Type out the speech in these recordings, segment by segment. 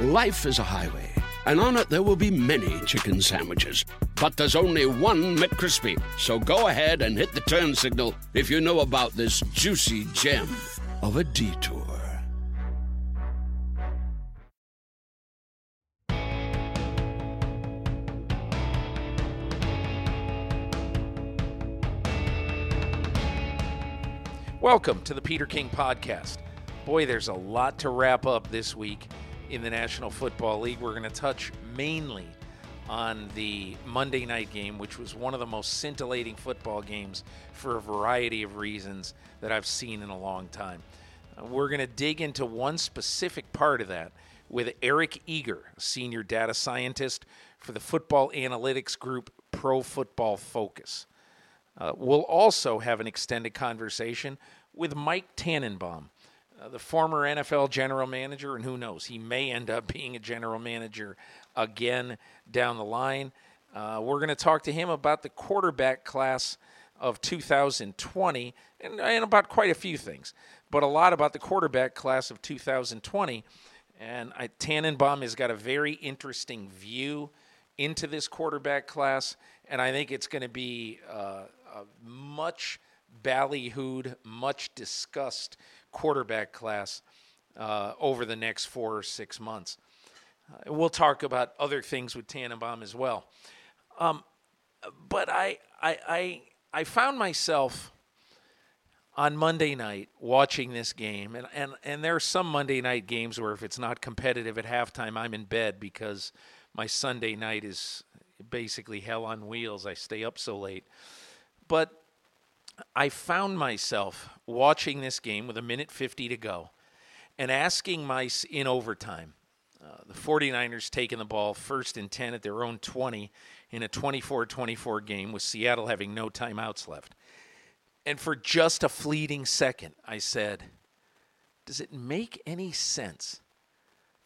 Life is a highway, and on it there will be many chicken sandwiches. But there's only one McCrispy. So go ahead and hit the turn signal if you know about this juicy gem of a detour. Welcome to the Peter King Podcast. Boy, there's a lot to wrap up this week in the National Football League. We're going to touch mainly on the Monday night game, which was one of the most scintillating football games for a variety of reasons that I've seen in a long time. Uh, we're going to dig into one specific part of that with Eric Eager, senior data scientist for the football analytics group Pro Football Focus. Uh, we'll also have an extended conversation with Mike Tannenbaum, uh, the former NFL general manager, and who knows, he may end up being a general manager again down the line. Uh, we're going to talk to him about the quarterback class of 2020 and, and about quite a few things, but a lot about the quarterback class of 2020. And I, Tannenbaum has got a very interesting view into this quarterback class, and I think it's going to be uh, much ballyhooed, much discussed quarterback class uh, over the next four or six months. Uh, we'll talk about other things with Tannenbaum as well. Um, but I, I, I, I found myself on Monday night watching this game, and, and, and there are some Monday night games where if it's not competitive at halftime, I'm in bed because my Sunday night is basically hell on wheels. I stay up so late. But I found myself watching this game with a minute 50 to go and asking my in overtime. Uh, the 49ers taking the ball first and 10 at their own 20 in a 24 24 game with Seattle having no timeouts left. And for just a fleeting second, I said, Does it make any sense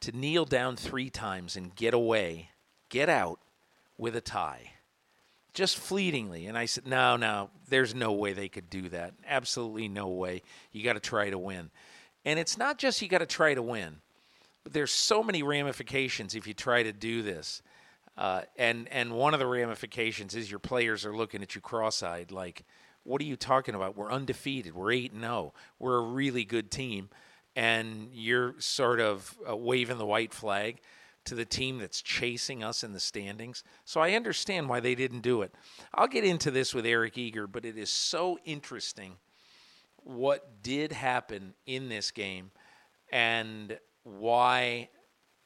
to kneel down three times and get away, get out with a tie? Just fleetingly. And I said, no, no, there's no way they could do that. Absolutely no way. You got to try to win. And it's not just you got to try to win, but there's so many ramifications if you try to do this. Uh, and and one of the ramifications is your players are looking at you cross-eyed, like, "What are you talking about? We're undefeated. We're eight and zero. Oh. We're a really good team." And you're sort of uh, waving the white flag to the team that's chasing us in the standings. So I understand why they didn't do it. I'll get into this with Eric Eager, but it is so interesting what did happen in this game and why,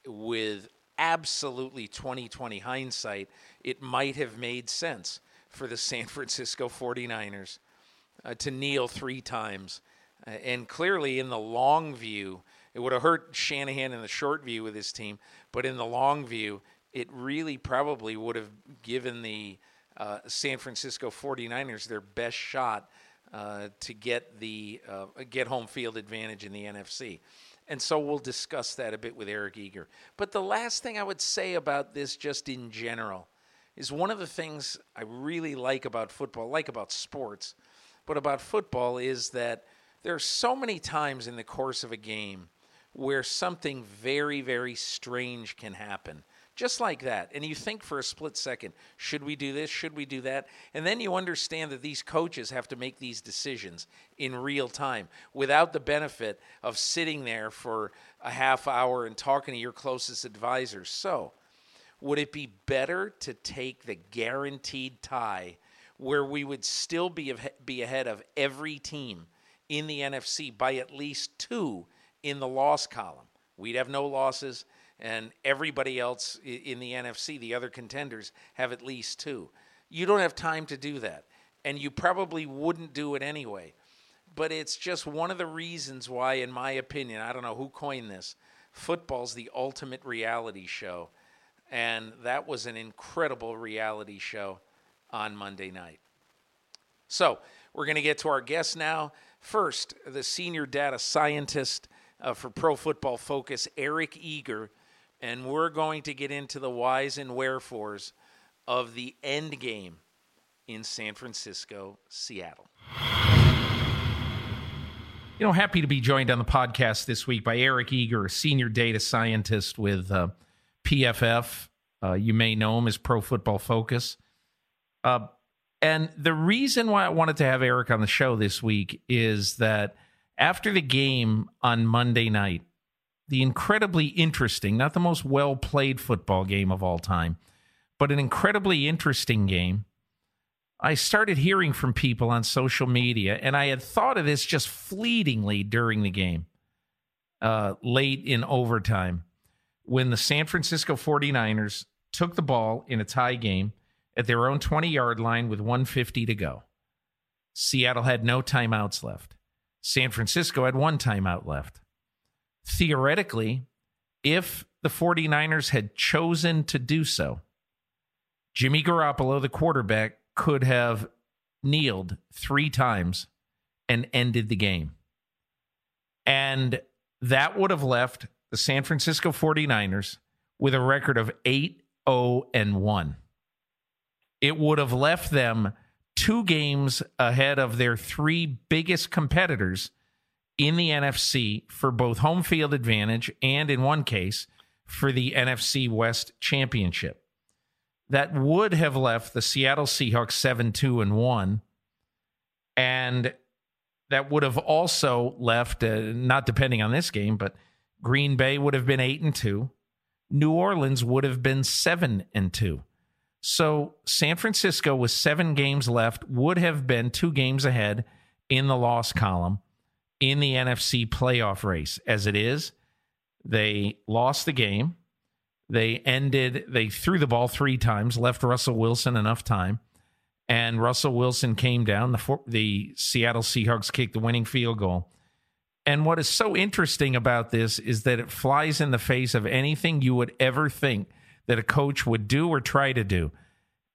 with absolutely 2020 hindsight, it might have made sense for the San Francisco 49ers uh, to kneel three times. Uh, and clearly, in the long view, it would have hurt Shanahan in the short view with his team, but in the long view, it really probably would have given the uh, San Francisco 49ers their best shot uh, to get the uh, get home field advantage in the NFC. And so we'll discuss that a bit with Eric Eager. But the last thing I would say about this, just in general, is one of the things I really like about football, like about sports, but about football, is that there are so many times in the course of a game where something very, very strange can happen. Just like that. And you think for a split second, should we do this? Should we do that? And then you understand that these coaches have to make these decisions in real time without the benefit of sitting there for a half hour and talking to your closest advisors. So, would it be better to take the guaranteed tie where we would still be, be ahead of every team in the NFC by at least two in the loss column. We'd have no losses, and everybody else in the NFC, the other contenders, have at least two. You don't have time to do that, and you probably wouldn't do it anyway. But it's just one of the reasons why, in my opinion, I don't know who coined this, football's the ultimate reality show. And that was an incredible reality show on Monday night. So, we're going to get to our guests now. First, the senior data scientist uh, for Pro Football Focus, Eric Eager, and we're going to get into the whys and wherefores of the end game in San Francisco, Seattle. You know, happy to be joined on the podcast this week by Eric Eager, a senior data scientist with uh, PFF. Uh, you may know him as Pro Football Focus. Uh, and the reason why I wanted to have Eric on the show this week is that after the game on Monday night, the incredibly interesting, not the most well played football game of all time, but an incredibly interesting game, I started hearing from people on social media, and I had thought of this just fleetingly during the game, uh, late in overtime, when the San Francisco 49ers took the ball in a tie game at their own 20 yard line with 150 to go. Seattle had no timeouts left. San Francisco had one timeout left. Theoretically, if the 49ers had chosen to do so, Jimmy Garoppolo, the quarterback, could have kneeled three times and ended the game. And that would have left the San Francisco 49ers with a record of 8 0 and 1 it would have left them two games ahead of their three biggest competitors in the NFC for both home field advantage and, in one case, for the NFC West championship. That would have left the Seattle Seahawks 7 2 and 1. And that would have also left, uh, not depending on this game, but Green Bay would have been 8 and 2. New Orleans would have been 7 and 2. So San Francisco, with seven games left, would have been two games ahead in the loss column in the NFC playoff race. As it is, they lost the game. They ended, they threw the ball three times, left Russell Wilson enough time. And Russell Wilson came down. The, the Seattle Seahawks kicked the winning field goal. And what is so interesting about this is that it flies in the face of anything you would ever think that a coach would do or try to do.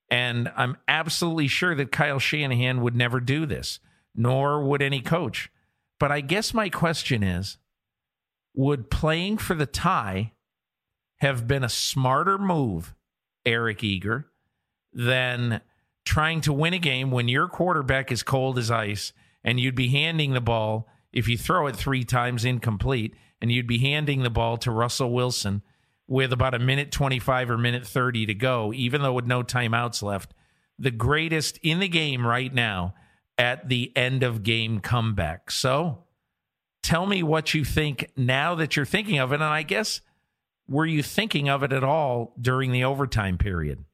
And I'm absolutely sure that Kyle Shanahan would never do this, nor would any coach. But I guess my question is would playing for the tie have been a smarter move, Eric Eager, than trying to win a game when your quarterback is cold as ice and you'd be handing the ball, if you throw it three times incomplete, and you'd be handing the ball to Russell Wilson with about a minute 25 or minute 30 to go, even though with no timeouts left, the greatest in the game right now at the end of game comeback. So tell me what you think now that you're thinking of it. And I guess, were you thinking of it at all during the overtime period?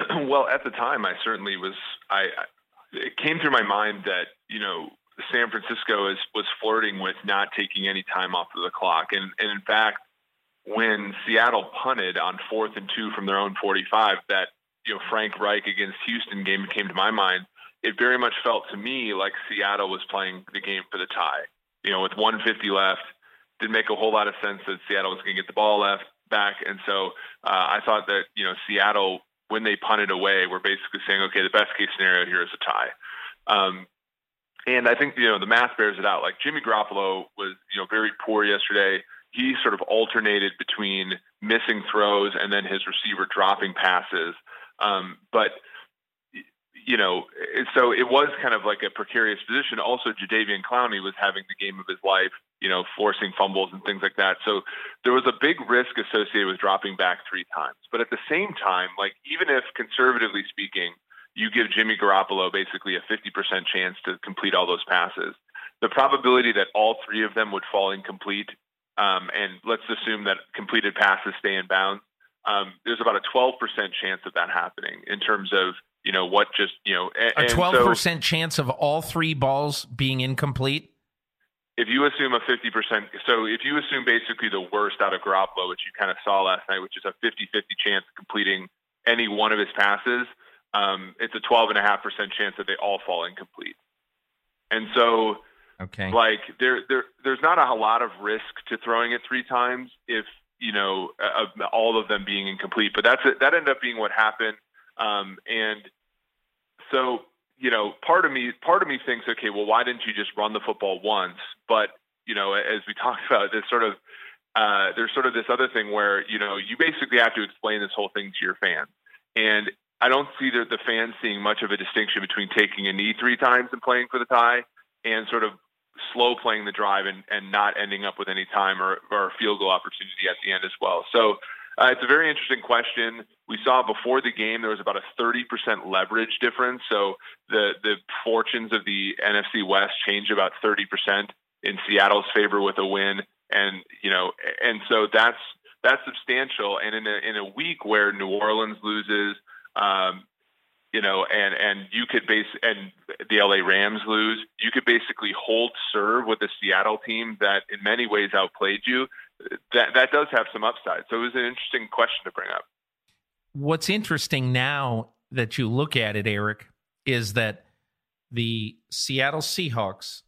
Well, at the time, I certainly was. I it came through my mind that you know San Francisco is was flirting with not taking any time off of the clock, and and in fact, when Seattle punted on fourth and two from their own 45, that you know Frank Reich against Houston game came to my mind. It very much felt to me like Seattle was playing the game for the tie. You know, with 150 left, didn't make a whole lot of sense that Seattle was going to get the ball left back, and so uh, I thought that you know Seattle when they punted away were basically saying, okay, the best case scenario here is a tie. Um, and I think you know the math bears it out. Like Jimmy Garoppolo was you know very poor yesterday he sort of alternated between missing throws and then his receiver dropping passes. Um, but you know, so it was kind of like a precarious position. Also, Jadeveon Clowney was having the game of his life, you know, forcing fumbles and things like that. So there was a big risk associated with dropping back three times. But at the same time, like even if conservatively speaking, you give Jimmy Garoppolo basically a 50% chance to complete all those passes, the probability that all three of them would fall incomplete um, and let's assume that completed passes stay in bounds. Um, there's about a 12% chance of that happening in terms of you know what just you know a 12% so, chance of all three balls being incomplete. If you assume a 50%, so if you assume basically the worst out of Garoppolo, which you kind of saw last night, which is a 50-50 chance of completing any one of his passes, um, it's a 12.5% chance that they all fall incomplete. And so Okay. Like there, there, there's not a lot of risk to throwing it three times if you know uh, all of them being incomplete. But that's it. That ended up being what happened. Um, and so you know, part of me, part of me thinks, okay, well, why didn't you just run the football once? But you know, as we talked about, this sort of uh, there's sort of this other thing where you know you basically have to explain this whole thing to your fans, and I don't see the, the fans seeing much of a distinction between taking a knee three times and playing for the tie and sort of slow playing the drive and, and not ending up with any time or, or field goal opportunity at the end as well. So uh, it's a very interesting question. We saw before the game there was about a 30% leverage difference. So the the fortunes of the NFC West change about 30% in Seattle's favor with a win, and you know, and so that's that's substantial. And in a in a week where New Orleans loses, um, you know, and and you could base and the LA Rams lose, you could basically hold serve with a Seattle team that in many ways outplayed you. That that does have some upside. So it was an interesting question to bring up. What's interesting now that you look at it, Eric, is that the Seattle Seahawks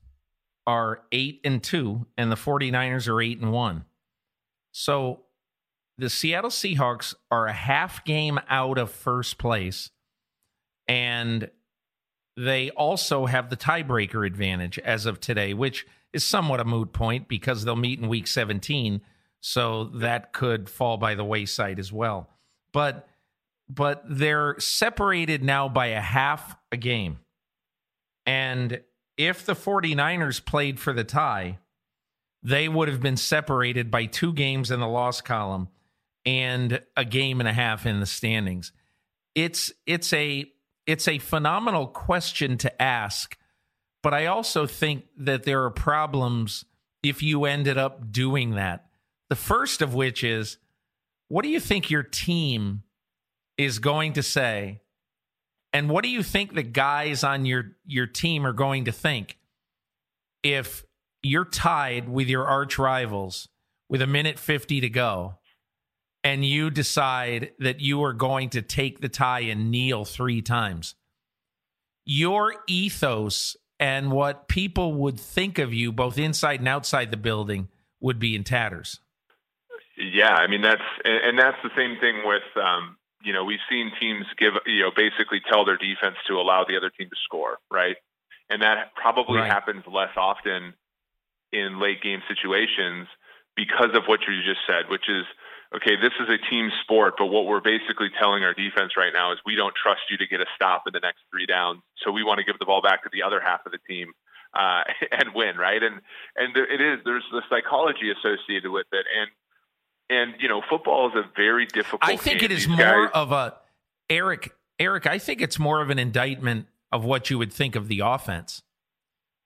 are 8 and 2 and the 49ers are 8 and 1. So the Seattle Seahawks are a half game out of first place and they also have the tiebreaker advantage as of today, which is somewhat a moot point because they'll meet in week 17. So that could fall by the wayside as well. But but they're separated now by a half a game. And if the 49ers played for the tie, they would have been separated by two games in the loss column and a game and a half in the standings. It's it's a it's a phenomenal question to ask, but I also think that there are problems if you ended up doing that. The first of which is what do you think your team is going to say? And what do you think the guys on your your team are going to think if you're tied with your arch rivals with a minute 50 to go and you decide that you are going to take the tie and kneel three times, your ethos and what people would think of you, both inside and outside the building, would be in tatters. Yeah, I mean that's and that's the same thing with um, you know we've seen teams give you know basically tell their defense to allow the other team to score, right? And that probably right. happens less often in late game situations because of what you just said, which is okay, this is a team sport, but what we're basically telling our defense right now is we don't trust you to get a stop in the next three downs. So we want to give the ball back to the other half of the team uh, and win, right? And and there, it is there's the psychology associated with it, and and you know football is a very difficult. I think game. it is These more guys, of a Eric. Eric, I think it's more of an indictment of what you would think of the offense,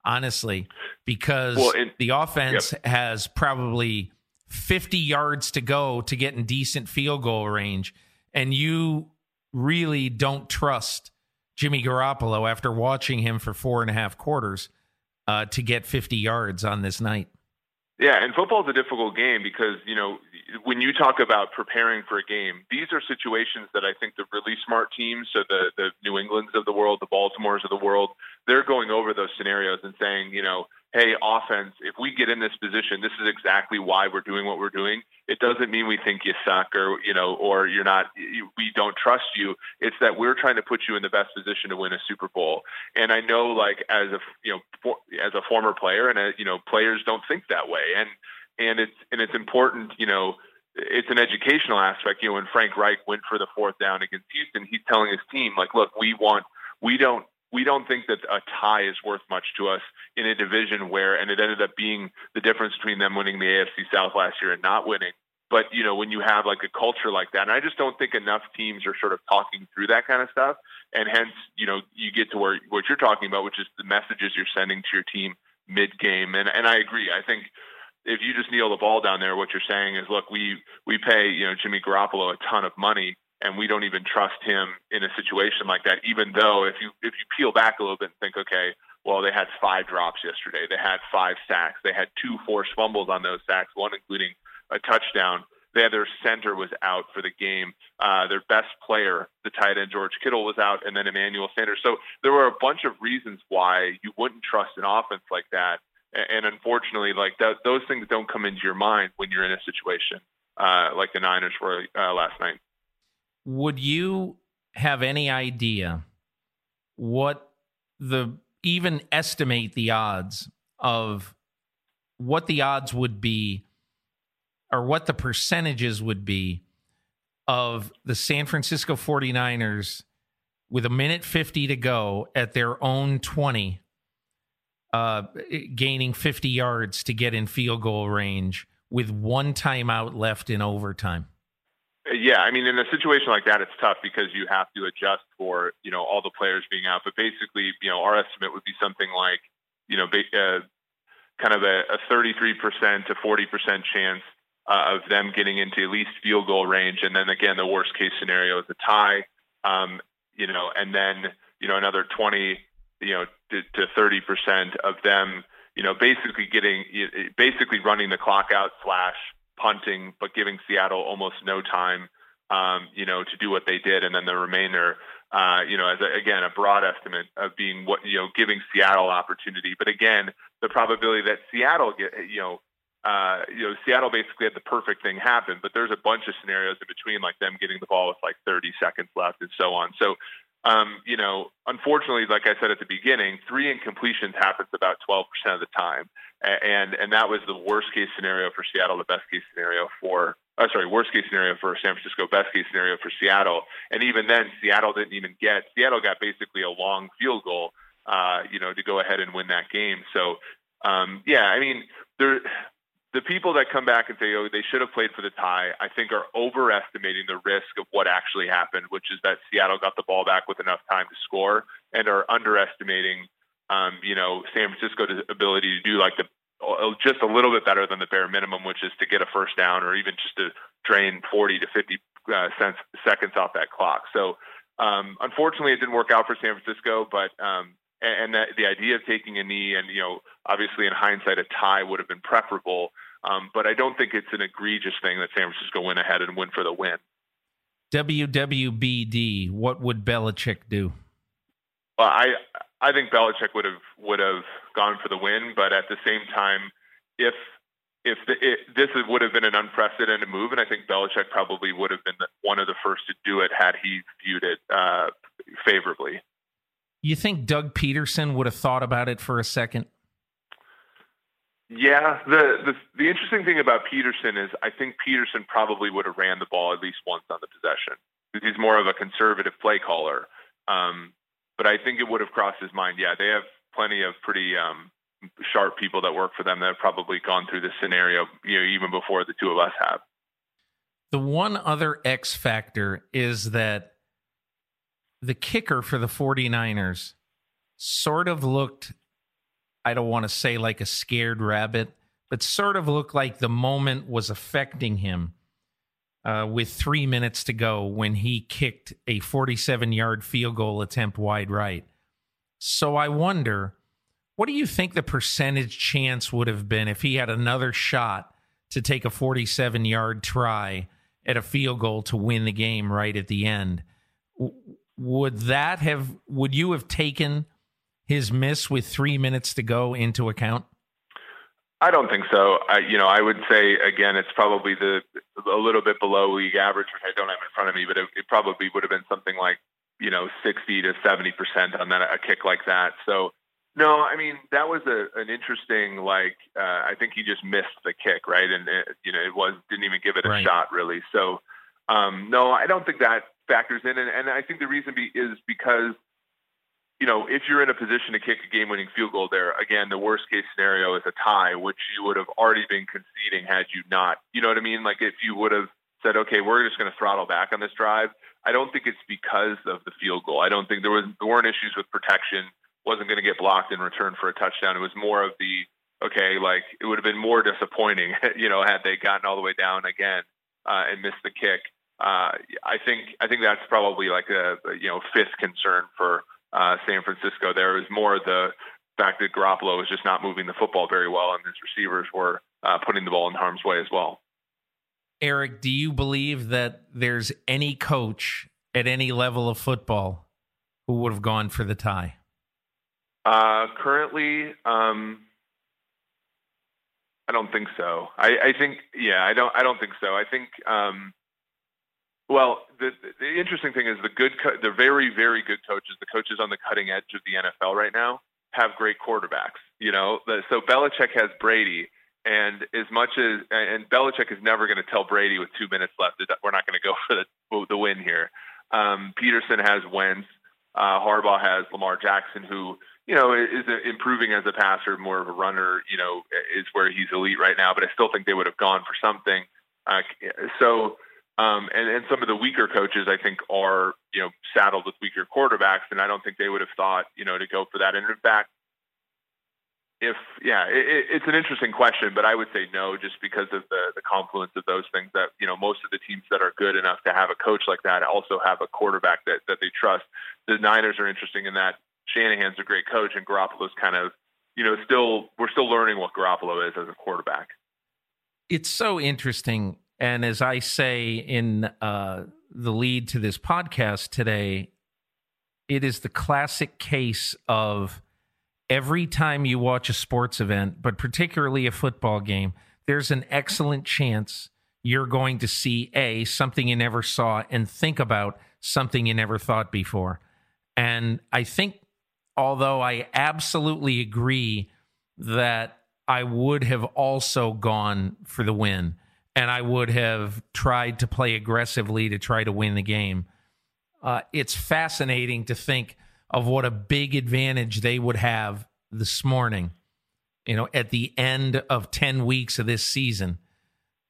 honestly, because Well, and- the offense has probably 50 yards to go to get in decent field goal range, and you really don't trust Jimmy Garoppolo after watching him for four and a half quarters uh, to get 50 yards on this night. Yeah, and football is a difficult game because you know when you talk about preparing for a game, these are situations that I think the really smart teams, so the the New Englands of the world, the Baltimores of the world, they're going over those scenarios and saying, you know, hey, offense, if we get in this position, this is exactly why we're doing what we're doing. It doesn't mean we think you suck or you know, or you're not. We don't trust you. It's that we're trying to put you in the best position to win a Super Bowl. And I know, like as a you know, for, as a former player, and a, you know, players don't think that way. And and it's and it's important, you know. It's an educational aspect. You know, when Frank Reich went for the fourth down against Houston, he's telling his team, like, look, we want, we don't we don't think that a tie is worth much to us in a division where, and it ended up being the difference between them winning the AFC South last year and not winning. But you know, when you have like a culture like that, and I just don't think enough teams are sort of talking through that kind of stuff, and hence, you know, you get to where what you're talking about, which is the messages you're sending to your team mid game. And and I agree. I think if you just kneel the ball down there, what you're saying is, look, we we pay you know Jimmy Garoppolo a ton of money and we don't even trust him in a situation like that. Even though if you if you peel back a little bit and think, okay, well they had five drops yesterday, they had five sacks, they had two forced fumbles on those sacks, one including a touchdown. They had their center was out for the game. Uh, their best player, the tight end George Kittle, was out, and then Emmanuel Sanders. So there were a bunch of reasons why you wouldn't trust an offense like that. And unfortunately, like that, those things don't come into your mind when you're in a situation uh, like the Niners were uh, last night. Would you have any idea what the even estimate the odds of what the odds would be or what the percentages would be of the San Francisco 49ers with a minute 50 to go at their own 20 uh, gaining 50 yards to get in field goal range with one timeout left in overtime yeah, I mean, in a situation like that, it's tough because you have to adjust for you know all the players being out. But basically, you know, our estimate would be something like you know, uh, kind of a, a 33% to 40% chance uh, of them getting into at least field goal range, and then again, the worst case scenario is a tie. Um, you know, and then you know another 20, you know, to, to 30% of them, you know, basically getting basically running the clock out slash punting, but giving Seattle almost no time, um, you know, to do what they did, and then the remainder, uh, you know, as a, again a broad estimate of being what you know, giving Seattle opportunity. But again, the probability that Seattle get, you know. Uh, you know, Seattle basically had the perfect thing happen, but there's a bunch of scenarios in between, like them getting the ball with like 30 seconds left and so on. So, um, you know, unfortunately, like I said at the beginning, three incompletions happens about 12% of the time and and that was the worst case scenario for Seattle, the best case scenario for uh, sorry, worst case scenario for San Francisco, best case scenario for Seattle. And even then, Seattle didn't even get Seattle got basically a long field goal, uh, you know, to go ahead and win that game. So um, yeah, I mean, there. The people that come back and say, "Oh, they should have played for the tie," I think are overestimating the risk of what actually happened, which is that Seattle got the ball back with enough time to score, and are underestimating um, you know, San Francisco's ability to do like the uh, just a little bit better than the bare minimum, which is to get a first down or even just to drain 40 to 50 uh, cents, seconds off that clock. So, um, unfortunately, it didn't work out for San Francisco, but um, and, and that, the idea of taking a knee and you know, obviously in hindsight, a tie would have been preferable. Um, but I don't think it's an egregious thing that San Francisco went ahead and win for the win. WWBD, what would Belichick do? Well, I I think Belichick would have would have gone for the win, but at the same time, if if the, this would have been an unprecedented move, and I think Belichick probably would have been the, one of the first to do it had he viewed it uh, favorably. You think Doug Pederson would have thought about it for a second? Yeah, the, the the interesting thing about Pederson is I think Peterson probably would have ran the ball at least once on the possession he's more of a conservative play caller. Um, but I think it would have crossed his mind. Yeah, they have plenty of pretty um, sharp people that work for them that have probably gone through this scenario, you know, even before the two of us have. The one other X factor is that the kicker for the 49ers sort of looked, I don't want to say like a scared rabbit, but sort of looked like the moment was affecting him uh, with three minutes to go when he kicked a 47 yard field goal attempt wide right. So I wonder, what do you think the percentage chance would have been if he had another shot to take a 47 yard try at a field goal to win the game right at the end? Would that have, would you have taken his miss with three minutes to go into account? I don't think so. I, you know, I would say again, it's probably the a little bit below league average, which I don't have in front of me, but it, it probably would have been something like you know sixty to seventy percent on that a kick like that. So no, I mean that was a, an interesting like uh, I think he just missed the kick right, and it, you know it was didn't even give it a right. shot really. So um, no, I don't think that factors in, and, and I think the reason be, is because you know, if you're in a position to kick a game winning field goal there, again, the worst case scenario is a tie, which you would have already been conceding had you not. You know what I mean? Like if you would have said, okay, we're just going to throttle back on this drive, I don't think it's because of the field goal. I don't think there was there weren't issues with protection, wasn't going to get blocked in return for a touchdown. It was more of the okay, like it would have been more disappointing, you know, had they gotten all the way down again uh, and missed the kick. Uh, I think I think that's probably like a, you know fifth concern for uh, San Francisco. There was more the fact that Garoppolo was just not moving the football very well, and his receivers were uh, putting the ball in harm's way as well. Eric, do you believe that there's any coach at any level of football who would have gone for the tie? Uh, currently, um, I don't think so. I, I think, yeah, I don't, I don't think so. I think, um, well, the, the interesting thing is the good, co- the very, very good coaches, the coaches on the cutting edge of the NFL right now, have great quarterbacks. You know, so Belichick has Brady, and as much as and Belichick is never going to tell Brady with two minutes left that we're not going to go for the the win here. Um, Pederson has Wentz. Uh, Harbaugh has Lamar Jackson, who you know is improving as a passer, more of a runner. You know, is where he's elite right now. But I still think they would have gone for something. Uh, so. Um, and, and some of the weaker coaches, I think, are you know saddled with weaker quarterbacks, and I don't think they would have thought you know to go for that. And in fact, if yeah, it, it's an interesting question, but I would say no, just because of the the confluence of those things. That you know, most of the teams that are good enough to have a coach like that also have a quarterback that that they trust. The Niners are interesting in that Shanahan's a great coach, and Garoppolo's kind of you know still we're still learning what Garoppolo is as a quarterback. It's so interesting, and as I say in uh, the lead to this podcast today, it is the classic case of every time you watch a sports event, but particularly a football game, there's an excellent chance you're going to see A, something you never saw, and think about something you never thought before. And I think, although I absolutely agree that I would have also gone for the win and I would have tried to play aggressively to try to win the game, uh, it's fascinating to think of what a big advantage they would have this morning, you know, at the end of 10 weeks of this season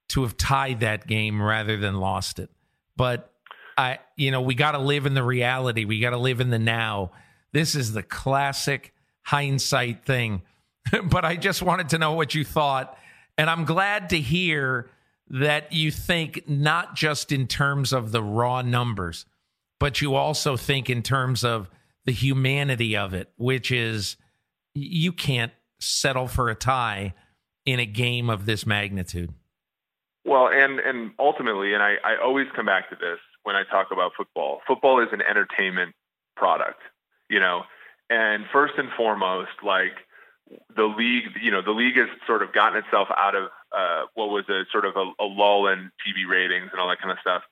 to have tied that game rather than lost it. But I, you know, we got to live in the reality. We got to live in the now. This is the classic hindsight thing. but I just wanted to know what you thought. And I'm glad to hear that you think not just in terms of the raw numbers, but you also think in terms of the humanity of it, which is you can't settle for a tie in a game of this magnitude. Well, and and ultimately, and I, I always come back to this when I talk about football. Football is an entertainment product, you know, and first and foremost, like the league, you know, the league has sort of gotten itself out of uh, what was a sort of a, a lull in TV ratings and all that kind of stuff,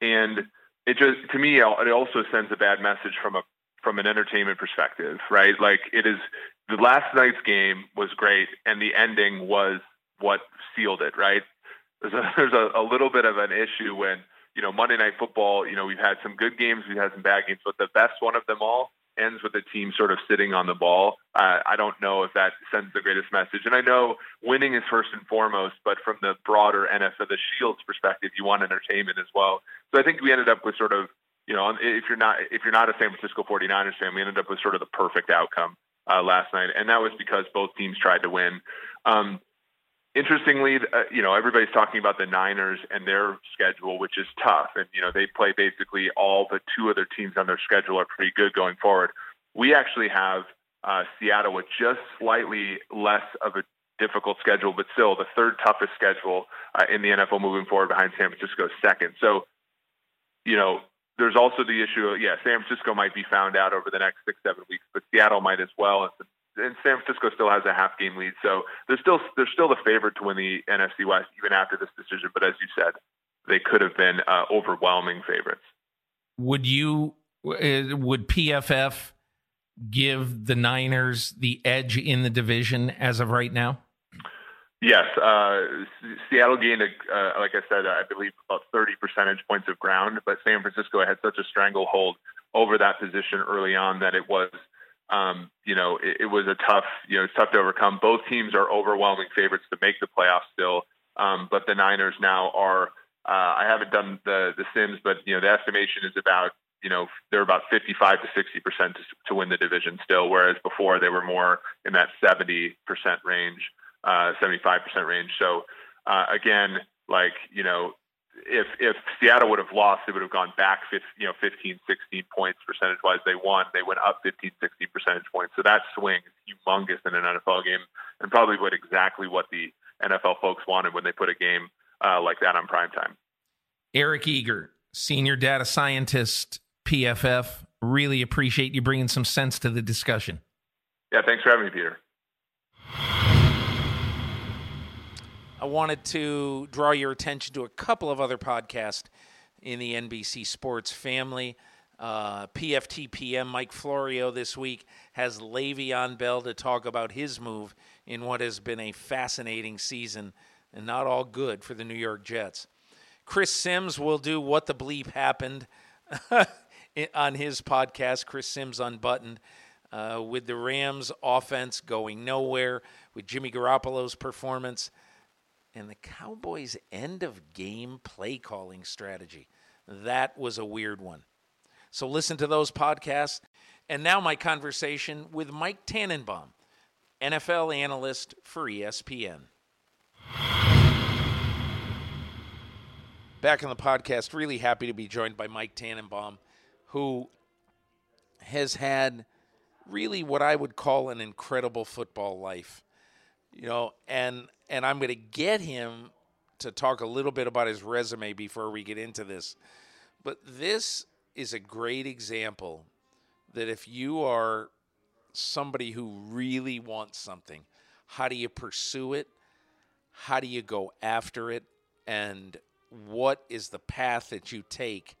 and it just to me it also sends a bad message from a from an entertainment perspective, right? Like it is the last night's game was great, and the ending was what sealed it, right? There's a, there's a, a little bit of an issue when you know Monday Night Football. You know we've had some good games, we've had some bad games, but the best one of them all ends with the team sort of sitting on the ball. Uh, I don't know if that sends the greatest message. And I know winning is first and foremost, but from the broader NFL, the Shields perspective, you want entertainment as well. So I think we ended up with sort of you know, if you're not if you're not a San Francisco 49ers fan, we ended up with sort of the perfect outcome uh, last night, and that was because both teams tried to win. Um, interestingly, uh, you know, everybody's talking about the Niners and their schedule, which is tough, and you know they play basically all the two other teams on their schedule are pretty good going forward. We actually have uh, Seattle with just slightly less of a difficult schedule, but still the third toughest schedule uh, in the NFL moving forward behind San Francisco second. So, you know, there's also the issue of, yeah, San Francisco might be found out over the next six, seven weeks, but Seattle might as well. And San Francisco still has a half game lead. So they're still, they're still the favorite to win the NFC West even after this decision. But as you said, they could have been uh, overwhelming favorites. Would you, uh, would PFF give the Niners the edge in the division as of right now? Yes, uh, Seattle gained, a, uh, like I said, I believe about 30 percentage points of ground, but San Francisco had such a stranglehold over that position early on that it was, um, you know, it, it, was a tough, you know, it's tough to overcome. Both teams are overwhelming favorites to make the playoffs still, um, but the Niners now are. Uh, I haven't done the the Sims, but you know, the estimation is about you know they're about 55 to 60 percent to win the division still, whereas before they were more in that 70 percent range uh, 75% range. So uh, again, like you know, if if Seattle would have lost, they would have gone back 15, you know 15, 16 points percentage wise. They won, they went up 15, 16 percentage points. So that swing is humongous in an NFL game, and probably what exactly what the NFL folks wanted when they put a game uh, like that on prime time. Eric Eager, senior data scientist, PFF. Really appreciate you bringing some sense to the discussion. Yeah, thanks for having me, Peter. I wanted to draw your attention to a couple of other podcasts in the NBC Sports family. Uh, PFTPM Mike Florio this week has Le'Veon Bell to talk about his move in what has been a fascinating season and not all good for the New York Jets. Chris Sims will do what the bleep happened on his podcast, Chris Sims Unbuttoned, uh, with the Rams offense going nowhere, with Jimmy Garoppolo's performance, and the Cowboys' end of game play calling strategy. That was a weird one. So listen to those podcasts. And now my conversation with Mike Tannenbaum, NFL analyst for ESPN. Back on the podcast, really happy to be joined by Mike Tannenbaum, who has had really what I would call an incredible football life. You know, and and I'm going to get him to talk a little bit about his resume before we get into this. But this is a great example that if you are somebody who really wants something, how do you pursue it? How do you go after it? And what is the path that you take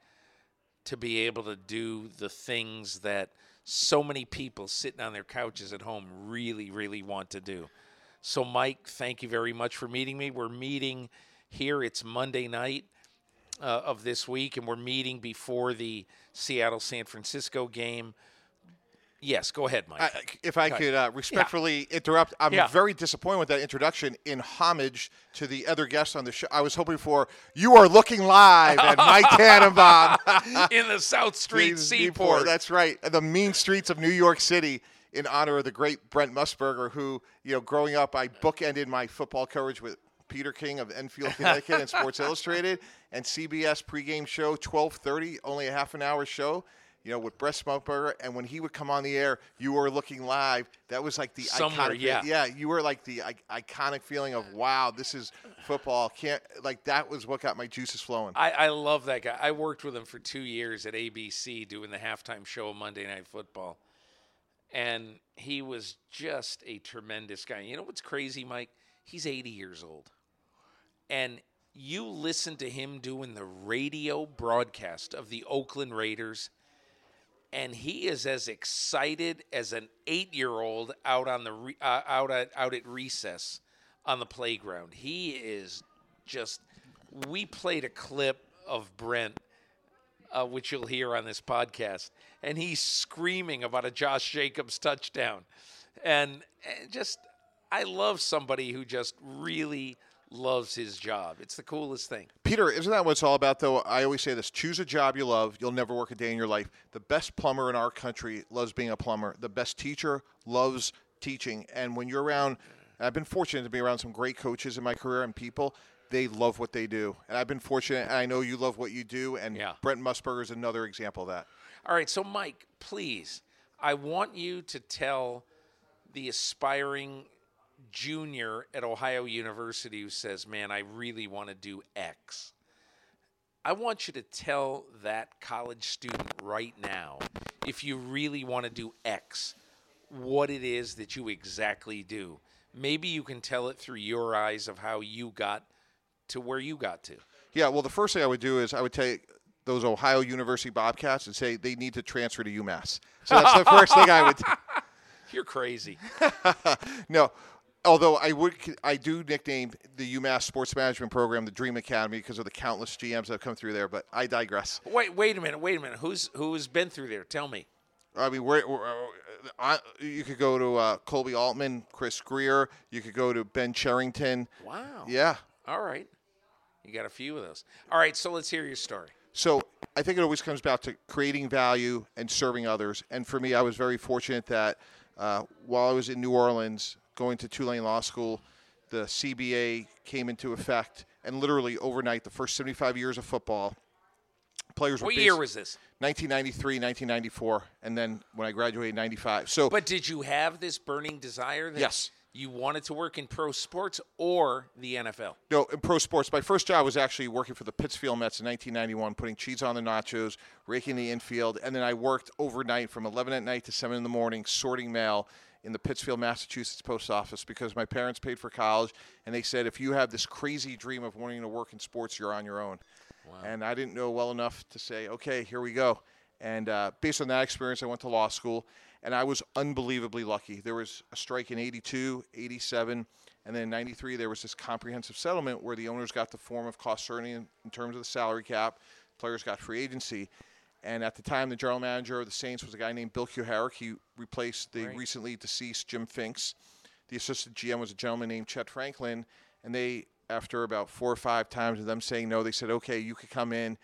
to be able to do the things that so many people sitting on their couches at home really, really want to do? So, Mike, thank you very much for meeting me. We're meeting here. It's Monday night uh, of this week, and we're meeting before the Seattle San Francisco game. Yes, go ahead, Mike. I, if I could uh, respectfully yeah. interrupt, I'm yeah. very disappointed with that introduction in homage to the other guests on the show. I was hoping for "You are looking live" and Mike Tannenbaum in the South Street Seaport. That's right, the mean streets of New York City. In honor of the great Brent Musburger, who you know, growing up, I bookended my football coverage with Peter King of Enfield, Connecticut, and Sports Illustrated, and CBS pregame show, 12:30, only a half an hour show. You know, with Brent Musburger, and when he would come on the air, you were looking live. That was like the Somewhere, iconic, yeah, yeah. You were like the I- iconic feeling of wow, this is football. Can't like that was what got my juices flowing. I, I love that guy. I worked with him for two years at ABC doing the halftime show of Monday Night Football, and he was just a tremendous guy. You know what's crazy, Mike? He's 80 years old and you listen to him doing the radio broadcast of the Oakland Raiders, and he is as excited as an eight-year-old out on the re- uh, out at out at recess on the playground. He is just. We played a clip of Brent, uh, which you'll hear on this podcast, and he's screaming about a Josh Jacobs touchdown, and, and just I love somebody who just really loves his job. It's the coolest thing. Peter, isn't that what it's all about, though? I always say this choose a job you love. You'll never work a day in your life. The best plumber in our country loves being a plumber, the best teacher loves teaching. And when you're around, I've been fortunate to be around some great coaches in my career and people. They love what they do. And I've been fortunate, and I know you love what you do. And yeah. Brent Musburger is another example of that. All right. So, Mike, please, I want you to tell the aspiring junior at Ohio University who says, Man, I really want to do X. I want you to tell that college student right now, if you really want to do X, what it is that you exactly do. Maybe you can tell it through your eyes of how you got to where you got to. Yeah, well, the first thing I would do is I would take those Ohio University Bobcats and say they need to transfer to UMass. So that's the first thing I would. You're crazy. no, although I would, I do nickname the UMass Sports Management Program the Dream Academy because of the countless GMs that have come through there. But I digress. Wait, wait a minute, wait a minute. Who's who's been through there? Tell me. I mean, we're, we're uh, you could go to uh, Koby Altman, Chris Grier. You could go to Ben Cherington. Wow. Yeah. All right. You got a few of those. All right. So let's hear your story. So I think it always comes back to creating value and serving others. And for me, I was very fortunate that uh, while I was in New Orleans, going to Tulane Law School, the CBA came into effect, and literally overnight, the first 75 years of football, players were. What year was this? 1993, 1994, and then when I graduated, 95. So, but did you have this burning desire? That yes. You wanted to work in pro sports or the NFL? No, in pro sports. My first job was actually working for the Pittsfield Mets in 1991, putting cheese on the nachos, raking the infield, and then I worked overnight from 11 at night to 7 in the morning, sorting mail in the Pittsfield, Massachusetts post office because my parents paid for college, and they said if you have this crazy dream of wanting to work in sports, you're on your own. Wow. And I didn't know well enough to say, okay, here we go. And uh, based on that experience, I went to law school and I was unbelievably lucky. There was a strike in 82, 87, and then in 93 there was this comprehensive settlement where the owners got the form of cost certainty in, in terms of the salary cap, players got free agency. And at the time, the general manager of the Saints was a guy named Bill Kuharich. He replaced the right. recently deceased Jim Finks. The assistant GM was a gentleman named Chet Franklin. And they, after about four or five times of them saying no, they said, okay, you could come in.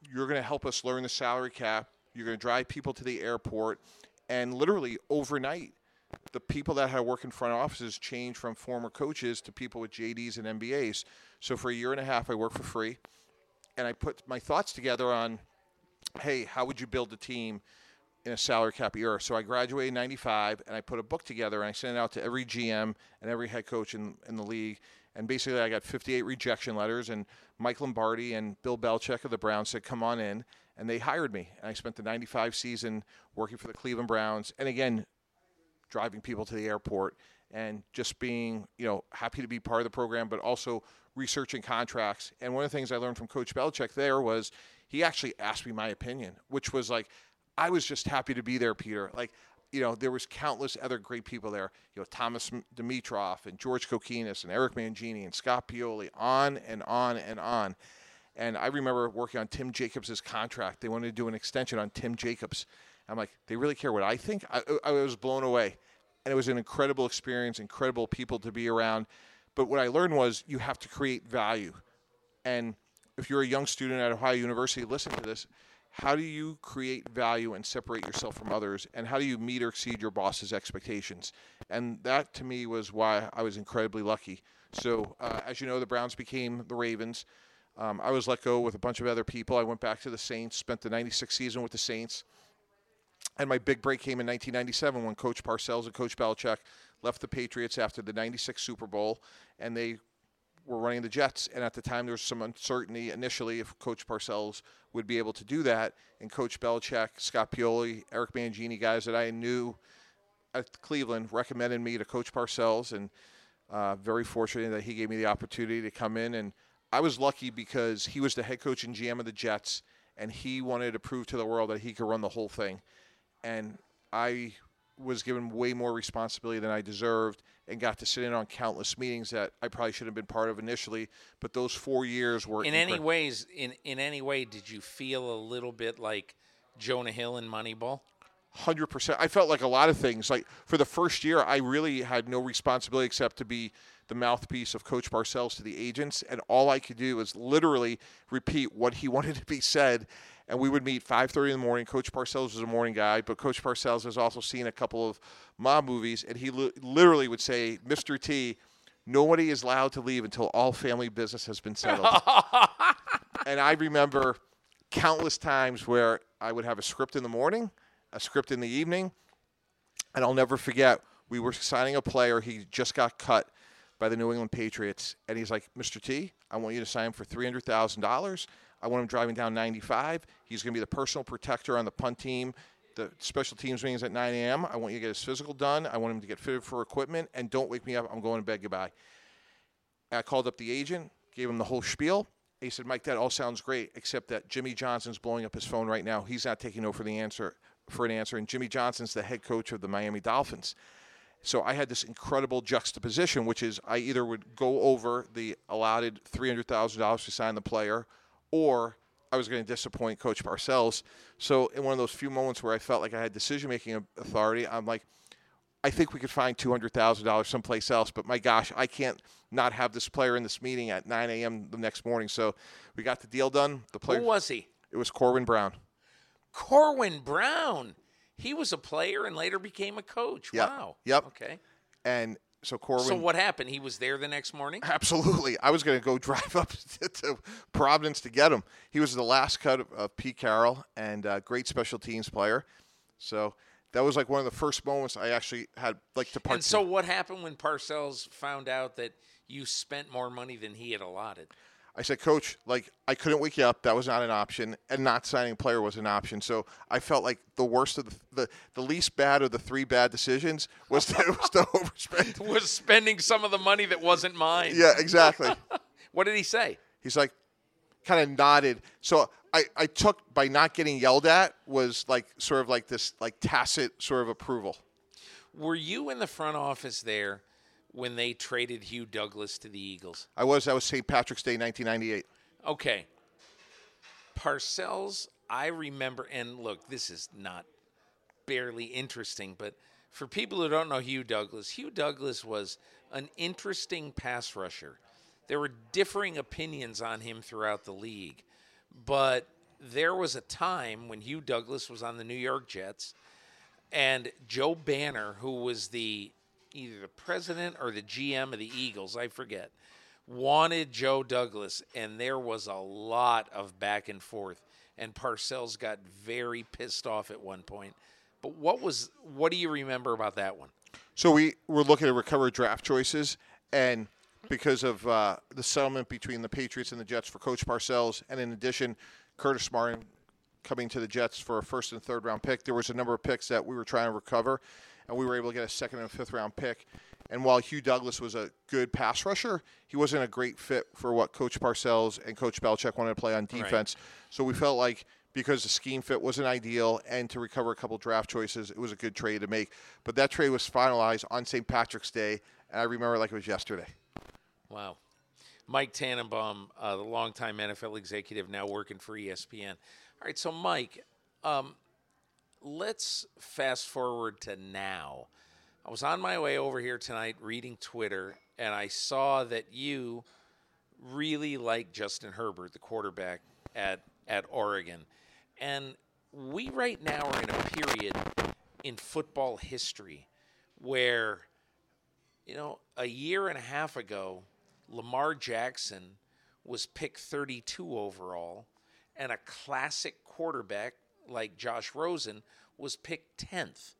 You're going to help us learn the salary cap. You're going to drive people to the airport and literally overnight, the people that had work in front offices changed from former coaches to people with JDs and MBAs. So for a year and a half, I worked for free, and I put my thoughts together on, hey, how would you build a team in a salary cap era? So I graduated in '95, and I put a book together, and I sent it out to every GM and every head coach in, in the league. And basically, I got 58 rejection letters, and Mike Lombardi and Bill Belichick of the Browns said, "Come on in." And they hired me. And I spent the 95 season working for the Cleveland Browns. And again, driving people to the airport and just being, you know, happy to be part of the program, but also researching contracts. And one of the things I learned from Coach Belichick there was he actually asked me my opinion, which was like, I was just happy to be there, Peter. Like, you know, there was countless other great people there. You know, Thomas Dimitroff and George Kokinis and Eric Mangini and Scott Pioli, on and on and on. And I remember working on Tim Jacobs' contract. They wanted to do an extension on Tim Jacobs. I'm like, they really care what I think? I, I was blown away. And it was an incredible experience, incredible people to be around. But what I learned was you have to create value. And if you're a young student at Ohio University, listen to this. How do you create value and separate yourself from others? And how do you meet or exceed your boss's expectations? And that to me was why I was incredibly lucky. So, uh, as you know, the Browns became the Ravens. Um, I was let go with a bunch of other people. I went back to the Saints, spent the 96 season with the Saints. And my big break came in 1997 when Coach Parcells and Coach Belichick left the Patriots after the 96 Super Bowl, and they were running the Jets. And at the time, there was some uncertainty initially if Coach Parcells would be able to do that. And Coach Belichick, Scott Pioli, Eric Mangini, guys that I knew at Cleveland, recommended me to Coach Parcells. And uh, very fortunate that he gave me the opportunity to come in and – I was lucky because he was the head coach and GM of the Jets, and he wanted to prove to the world that he could run the whole thing. And I was given way more responsibility than I deserved and got to sit in on countless meetings that I probably should have been part of initially. But those four years were in any ways in in any way did you feel a little bit like Jonah Hill in Moneyball? Hundred percent. I felt like a lot of things. Like for the first year, I really had no responsibility except to be the mouthpiece of Coach Parcells to the agents, and all I could do was literally repeat what he wanted to be said. And we would meet 5:30 in the morning. Coach Parcells was a morning guy, but Coach Parcells has also seen a couple of mob movies, and he li- literally would say, "Mr. T, nobody is allowed to leave until all family business has been settled." and I remember countless times where I would have a script in the morning, a script in the evening, and I'll never forget. We were signing a player. He just got cut by the New England Patriots, and he's like, Mr. T, I want you to sign him for three hundred thousand dollars. I want him driving down 95. He's going to be the personal protector on the punt team. The special teams meetings at 9 a.m. I want you to get his physical done. I want him to get fitted for equipment, and don't wake me up. I'm going to bed. Goodbye. I called up the agent, gave him the whole spiel. He said, Mike, that all sounds great, except that Jimmy Johnson's blowing up his phone right now. He's not taking no for the answer for an answer, and Jimmy Johnson's the head coach of the Miami Dolphins. So I had this incredible juxtaposition, which is I either would go over the allotted $300,000 to sign the player, or I was going to disappoint Coach Parcells. So in one of those few moments where I felt like I had decision making authority, I'm like, I think we could find two hundred thousand dollars someplace else, but my gosh, I can't not have this player in this meeting at 9 a.m. the next morning. So we got the deal done. The player who was he? It was Corwin Brown. Corwin Brown. He was a player and later became a coach. Yep. Wow. Yep. Okay. And so Corwin. So what happened? He was there the next morning. Absolutely. I was going to go drive up to, to, Providence to get him. He was the last cut of, of Pete Carroll and uh, great special teams player. So that was like one of the first moments I actually had like to And so, what happened when Parcells found out that you spent more money than he had allotted? I said, Coach, like I couldn't wake you up. That was not an option, and not signing a player was an option. So I felt like the worst of the the, the least bad of the three bad decisions was to, was to overspend. Was spending some of the money that wasn't mine. Yeah, exactly. What did he say? He's like, kind of nodded. So I, I took by not getting yelled at was like sort of like this like tacit sort of approval. Were you in the front office there when they traded Hugh Douglas to the Eagles? I was. I was St. Patrick's Day, 1998. Okay. Parcells, I remember, and look, this is not barely interesting, but for people who don't know Hugh Douglas, Hugh Douglas was an interesting pass rusher. There were differing opinions on him throughout the league, but there was a time when Hugh Douglas was on the New York Jets, and Joe Banner, who was the either the president or the GM of the Eagles, I forget, wanted Joe Douglas, and there was a lot of back and forth. And Parcells got very pissed off at one point. But what was what do you remember about that one? So we were looking at recovery draft choices, and because of uh, the settlement between the Patriots and the Jets for Coach Parcells, and in addition, Curtis Martin coming to the Jets for a first and third round pick, there was a number of picks that we were trying to recover, and we were able to get a second and fifth round pick. And while Hugh Douglas was a good pass rusher, he wasn't a great fit for what Coach Parcells and Coach Belichick wanted to play on defense. So we felt like because the scheme fit wasn't ideal and to recover a couple draft choices, it was a good trade to make. But that trade was finalized on St. Patrick's Day, and I remember like it was yesterday. Wow. Mike Tannenbaum, uh, the longtime NFL executive, now working for ESPN. All right, so Mike, um, let's fast forward to now. I was on my way over here tonight reading Twitter, and I saw that you really like Justin Herbert, the quarterback at at Oregon, and we right now are in a period in football history where you know, a year and a half ago, Lamar Jackson was picked 32 overall, and a classic quarterback like Josh Rosen was picked 10th.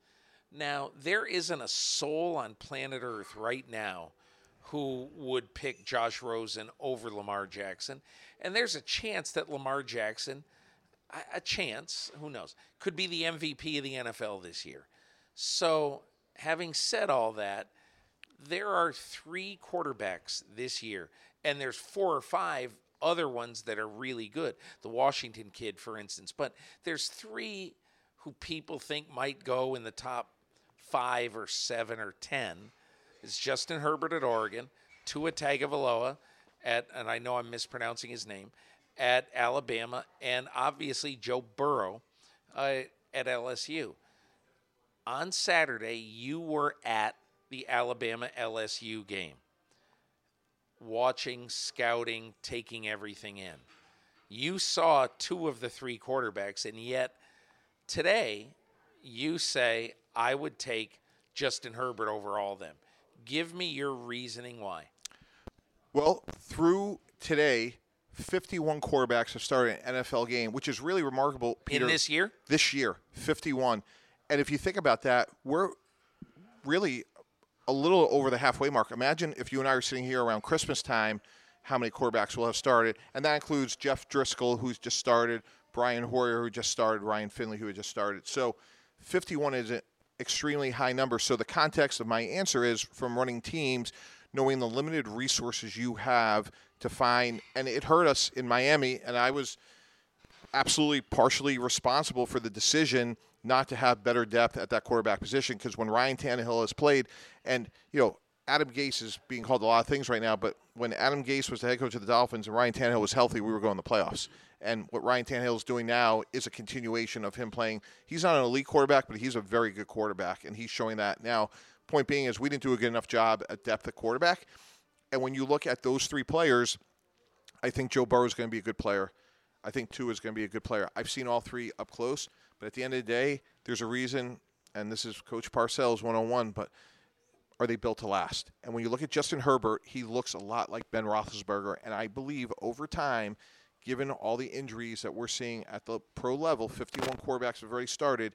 Now, there isn't a soul on planet Earth right now who would pick Josh Rosen over Lamar Jackson. And there's a chance that Lamar Jackson, a- a chance, who knows, could be the MVP of the NFL this year. So, having said all that, there are three quarterbacks this year, and there's four or five other ones that are really good. The Washington kid, for instance, but there's three who people think might go in the top five or seven or ten. It's Justin Herbert at Oregon, Tua Tagovailoa at, and I know I'm mispronouncing his name, at Alabama, and obviously Joe Burrow uh, at LSU. On Saturday, you were at the Alabama LSU game, watching, scouting, taking everything in. You saw two of the three quarterbacks, and yet today you say, I would take Justin Herbert over all of them. Give me your reasoning why. Well, through today, 51 quarterbacks have started an NFL game, which is really remarkable. Peter, In this year? This year, 51. And if you think about that, we're really a little over the halfway mark. Imagine if you and I are sitting here around Christmas time, how many quarterbacks will have started. And that includes Jeff Driskel, who's just started, Brian Hoyer, who just started, Ryan Finley, who had just started. So 51 is an extremely high number. So the context of my answer is from running teams, knowing the limited resources you have to find. And it hurt us in Miami, and I was absolutely partially responsible for the decision not to have better depth at that quarterback position because when Ryan Tannehill has played, and you know Adam Gase is being called a lot of things right now, but when Adam Gase was the head coach of the Dolphins and Ryan Tannehill was healthy, we were going to the playoffs. And what Ryan Tannehill is doing now is a continuation of him playing. He's not an elite quarterback, but he's a very good quarterback, and he's showing that now. Point being is we didn't do a good enough job at depth at quarterback. And when you look at those three players, I think Joe Burrow is going to be a good player. I think Tua is going to be a good player. I've seen all three up close, but at the end of the day, there's a reason, and this is Coach Parcells 101, but are they built to last? And when you look at Justin Herbert, he looks a lot like Ben Roethlisberger, and I believe over time, given all the injuries that we're seeing at the pro level, 51 quarterbacks have already started.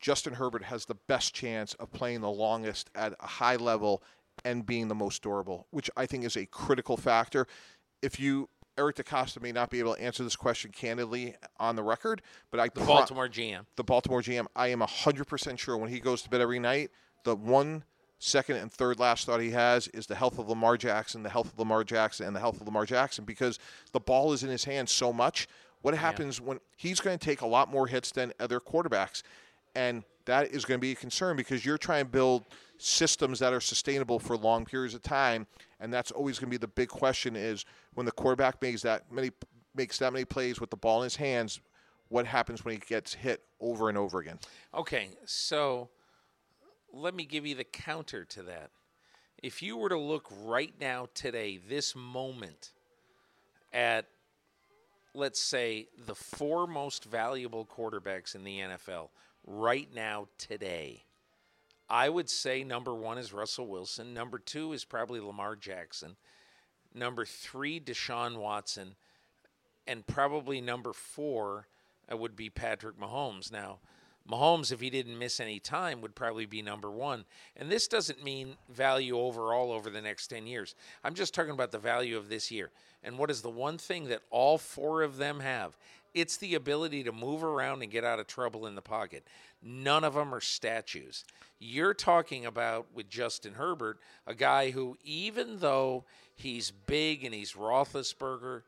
Justin Herbert has the best chance of playing the longest at a high level and being the most durable, which I think is a critical factor. If you Eric DeCosta may not be able to answer this question candidly on the record, but I the pro- Baltimore GM, the Baltimore GM, I am hundred percent sure when he goes to bed every night, the one second and third last thought he has is the health of Lamar Jackson, the health of Lamar Jackson, and the health of Lamar Jackson because the ball is in his hands so much. What happens yeah. when he's going to take a lot more hits than other quarterbacks? And that is going to be a concern because you're trying to build systems that are sustainable for long periods of time, and that's always going to be the big question: is when the quarterback makes that many makes that many plays with the ball in his hands, what happens when he gets hit over and over again? Okay, so let me give you the counter to that. If you were to look right now, today, this moment, at let's say the four most valuable quarterbacks in the NFL right now, today, I would say number one is Russell Wilson. Number two is probably Lamar Jackson. Number three, Deshaun Watson. And probably number four uh, would be Patrick Mahomes. Now, Mahomes, if he didn't miss any time, would probably be number one. And this doesn't mean value overall over the next 10 years. I'm just talking about the value of this year. And what is the one thing that all four of them have? It's the ability to move around and get out of trouble in the pocket. None of them are statues. You're talking about with Justin Herbert, a guy who, even though he's big and he's Roethlisberger,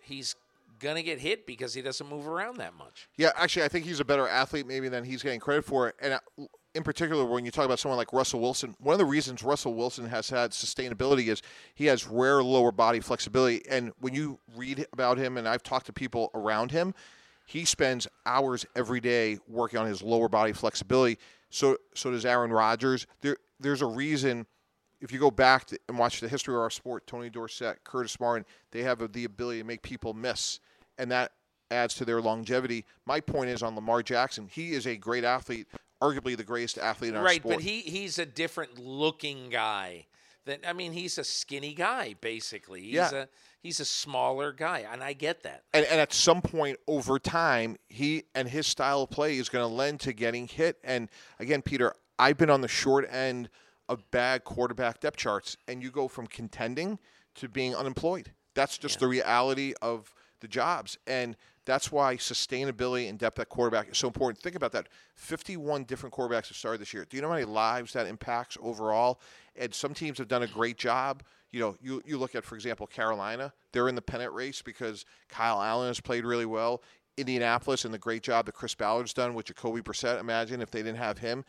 he's to get hit because he doesn't move around that much. Yeah, actually, I think he's a better athlete maybe than he's getting credit for. And uh, in particular, when you talk about someone like Russell Wilson, one of the reasons Russell Wilson has had sustainability is he has rare lower body flexibility. And when you read about him, and I've talked to people around him, he spends hours every day working on his lower body flexibility. So, so does Aaron Rodgers. There, there's a reason if you go back to, and watch the history of our sport, Tony Dorsett, Curtis Martin, they have the ability to make people miss and that adds to their longevity. My point is on Lamar Jackson. He is a great athlete, arguably the greatest athlete in our right, sport. Right, but he he's a different looking guy. That I mean, he's a skinny guy basically. He's yeah. a he's a smaller guy, and I get that. And, and at some point over time, he and his style of play is going to lend to getting hit. And again, Peter, I've been on the short end of bad quarterback depth charts, and you go from contending to being unemployed. That's just yeah. the reality of the jobs. And that's why sustainability and depth at quarterback is so important. Think about that. 51 different quarterbacks have started this year. Do you know how many lives that impacts overall? And some teams have done a great job. You know, you, you look at, for example, Carolina, they're in the pennant race because Kyle Allen has played really well. Indianapolis and the great job that Chris Ballard's done with Jacoby Brissett. Imagine if they didn't have him.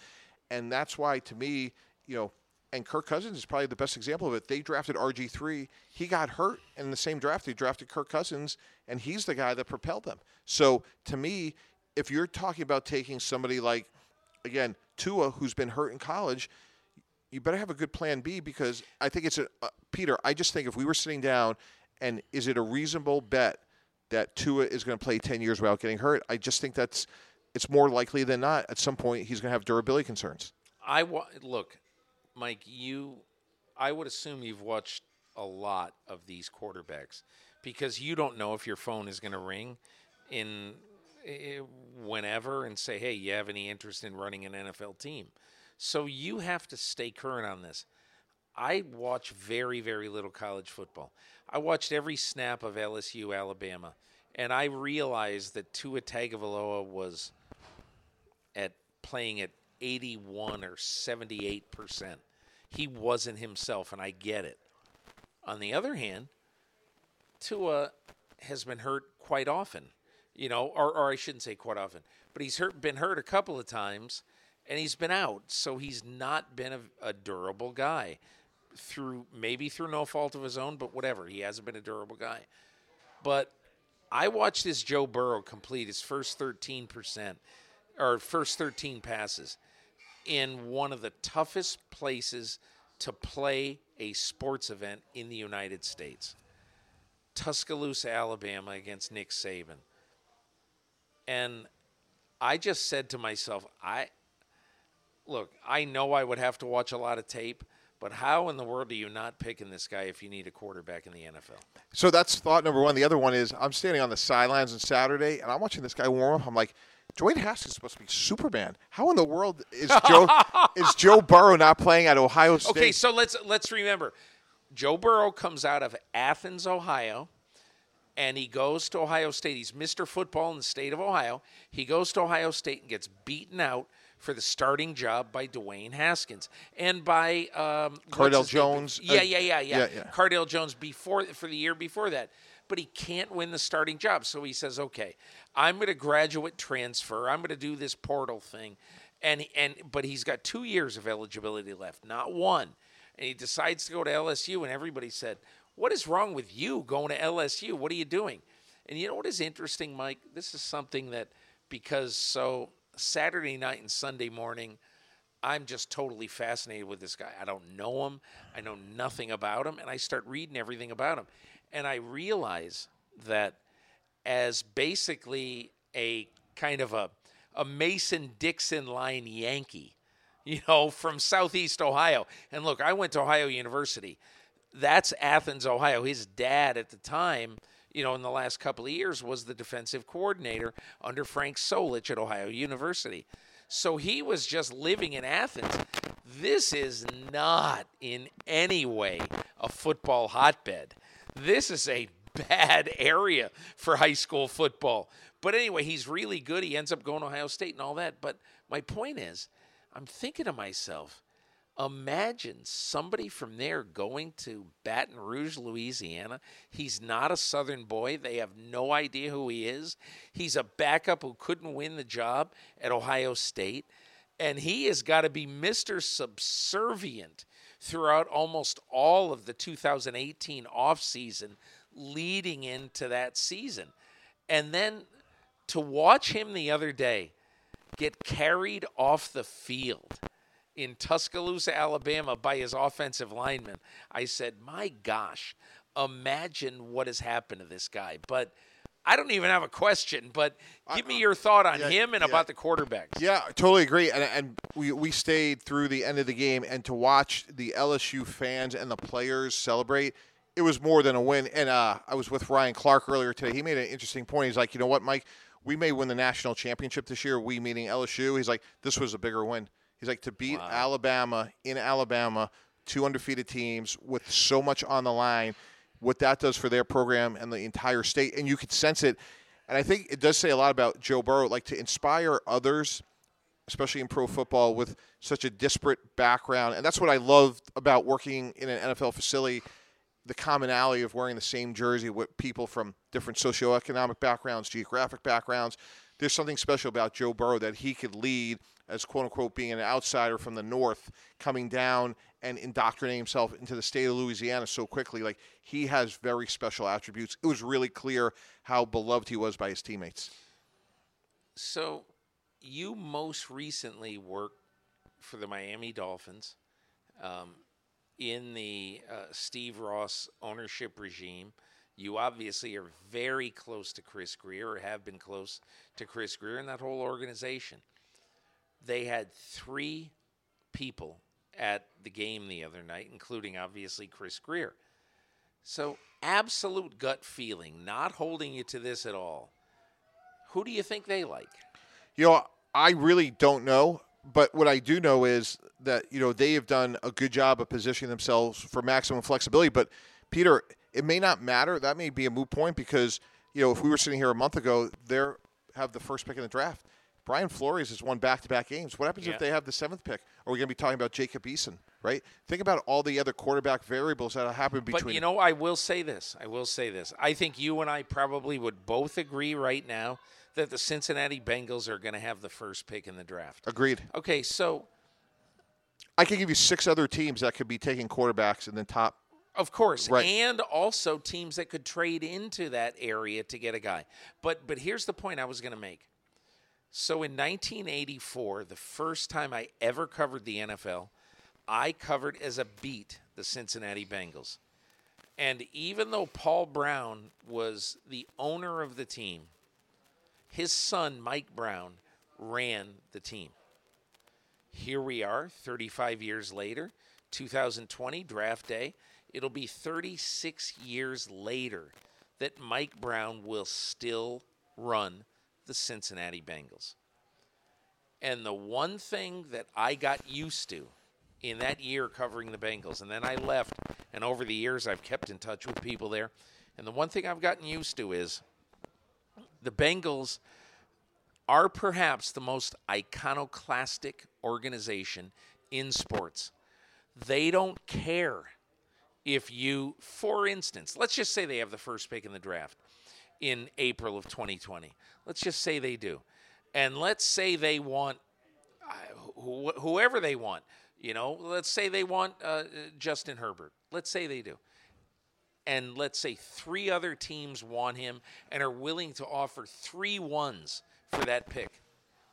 And that's why, to me, you know, and Kirk Cousins is probably the best example of it. They drafted RG3. He got hurt in the same draft. They drafted Kirk Cousins, and he's the guy that propelled them. So to me, if you're talking about taking somebody like, again, Tua, who's been hurt in college, you better have a good plan B because I think it's a uh, Peter. I just think if we were sitting down, and is it a reasonable bet that Tua is going to play 10 years without getting hurt? I just think that's it's more likely than not. At some point, he's going to have durability concerns. I wa- look. Mike, you, I would assume you've watched a lot of these quarterbacks because you don't know if your phone is going to ring in whenever and say, "Hey, you have any interest in running an NFL team?" So you have to stay current on this. I watch very, very little college football. I watched every snap of LSU Alabama, and I realized that Tua Tagovailoa was at playing at 81 or 78 percent he wasn't himself, and I get it. On the other hand, Tua has been hurt quite often, you know, or, or I shouldn't say quite often, but he's hurt, been hurt a couple of times, and he's been out, so he's not been a, a durable guy through maybe through no fault of his own, but whatever. He hasn't been a durable guy. But I watched this Joe Burrow complete his first 13% or first 13 passes in one of the toughest places to play a sports event in the United States. Tuscaloosa, Alabama against Nick Saban. And I just said to myself, I look, I know I would have to watch a lot of tape, but how in the world are you not picking this guy if you need a quarterback in the NFL? So that's thought number one. The other one is I'm standing on the sidelines on Saturday and I'm watching this guy warm up. I'm like, Dwayne Haskins is supposed to be Superman. How in the world is Joe is Joe Burrow not playing at Ohio State? Okay, so let's let's remember, Joe Burrow comes out of Athens, Ohio, and he goes to Ohio State. He's Mr. Football in the state of Ohio. He goes to Ohio State and gets beaten out for the starting job by Dwayne Haskins and by um, Cardale? Jones, Yeah, yeah, yeah, yeah, yeah, yeah. Cardale Jones before for the year before that. But he can't win the starting job. So he says, "Okay, I'm going to graduate transfer. I'm going to do this portal thing." And and but he's got 2 years of eligibility left, not one. And he decides to go to LSU and everybody said, "What is wrong with you going to LSU? What are you doing?" And you know what is interesting, Mike? This is something that because so Saturday night and Sunday morning I'm just totally fascinated with this guy. I don't know him. I know nothing about him. And I start reading everything about him. And I realize that as basically a kind of a, a Mason Dixon line Yankee, you know, from Southeast Ohio. And look, I went to Ohio University. That's Athens, Ohio. His dad at the time, you know, in the last couple of years was the defensive coordinator under Frank Solich at Ohio University. So he was just living in Athens. This is not in any way a football hotbed. This is a bad area for high school football. But anyway, he's really good. He ends up going to Ohio State and all that. But my point is, I'm thinking to myself, imagine somebody from there going to Baton Rouge, Louisiana. He's not a Southern boy. They have no idea who he is. He's a backup who couldn't win the job at Ohio State. And he has got to be Mr. Subservient throughout almost all of the 2018 offseason leading into that season. And then to watch him the other day get carried off the field in Tuscaloosa, Alabama by his offensive lineman, I said, my gosh, imagine what has happened to this guy. But I don't even have a question, but give me uh, your thought on yeah, him and yeah. about the quarterbacks. Yeah, I totally agree. And, and we, we stayed through the end of the game, and to watch the LSU fans and the players celebrate, it was more than a win. And uh, I was with Ryan Clark earlier today. He made an interesting point. He's like, you know what, Mike? We may win the national championship this year. We meaning LSU. He's like, this was a bigger win. He's like, to beat Alabama in Alabama, two undefeated teams with so much on the line, what that does for their program and the entire state. And you could sense it. And I think it does say a lot about Joe Burrow, like to inspire others, especially in pro football, with such a disparate background. And that's what I love about working in an NFL facility the commonality of wearing the same jersey with people from different socioeconomic backgrounds, geographic backgrounds. There's something special about Joe Burrow that he could lead as quote unquote being an outsider from the north coming down and indoctrinating himself into the state of Louisiana so quickly. Like he has very special attributes. It was really clear how beloved he was by his teammates. So, you most recently worked for the Miami Dolphins um, in the uh, Steve Ross ownership regime. You obviously are very close to Chris Grier, or have been close to Chris Grier and that whole organization. They had three people at the game the other night, including obviously Chris Grier. So, absolute gut feeling, not holding you to this at all. Who do you think they like? You know, I really don't know, but what I do know is that you know they have done a good job of positioning themselves for maximum flexibility. But Peter, it may not matter. That may be a moot point because you know if we were sitting here a month ago, they have the first pick in the draft. Brian Flores has won back-to-back games. What happens Yeah. if they have the seventh pick? Are we going to be talking about Jacob Eason, right? Think about all the other quarterback variables that happen between. But you know, I will say this. I will say this. I think you and I probably would both agree right now that the Cincinnati Bengals are going to have the first pick in the draft. Agreed. Okay, so I can give you six other teams that could be taking quarterbacks in the top. Of course, Right. and also teams that could trade into that area to get a guy. But but here's the point I was going to make. So in 1984, the first time I ever covered the NFL, I covered as a beat the Cincinnati Bengals. And even though Paul Brown was the owner of the team, his son Mike Brown ran the team. Here we are, 35 years later, 2020 draft day. It'll be 36 years later that Mike Brown will still run the Cincinnati Bengals. And the one thing that I got used to in that year covering the Bengals, and then I left, and over the years I've kept in touch with people there. And the one thing I've gotten used to is the Bengals are perhaps the most iconoclastic organization in sports. They don't care if you, for instance, let's just say they have the first pick in the draft in April of 2020. Let's just say they do. And let's say they want uh, wh- whoever they want. You know, let's say they want uh, Justin Herbert. Let's say they do. And let's say three other teams want him and are willing to offer three ones for that pick.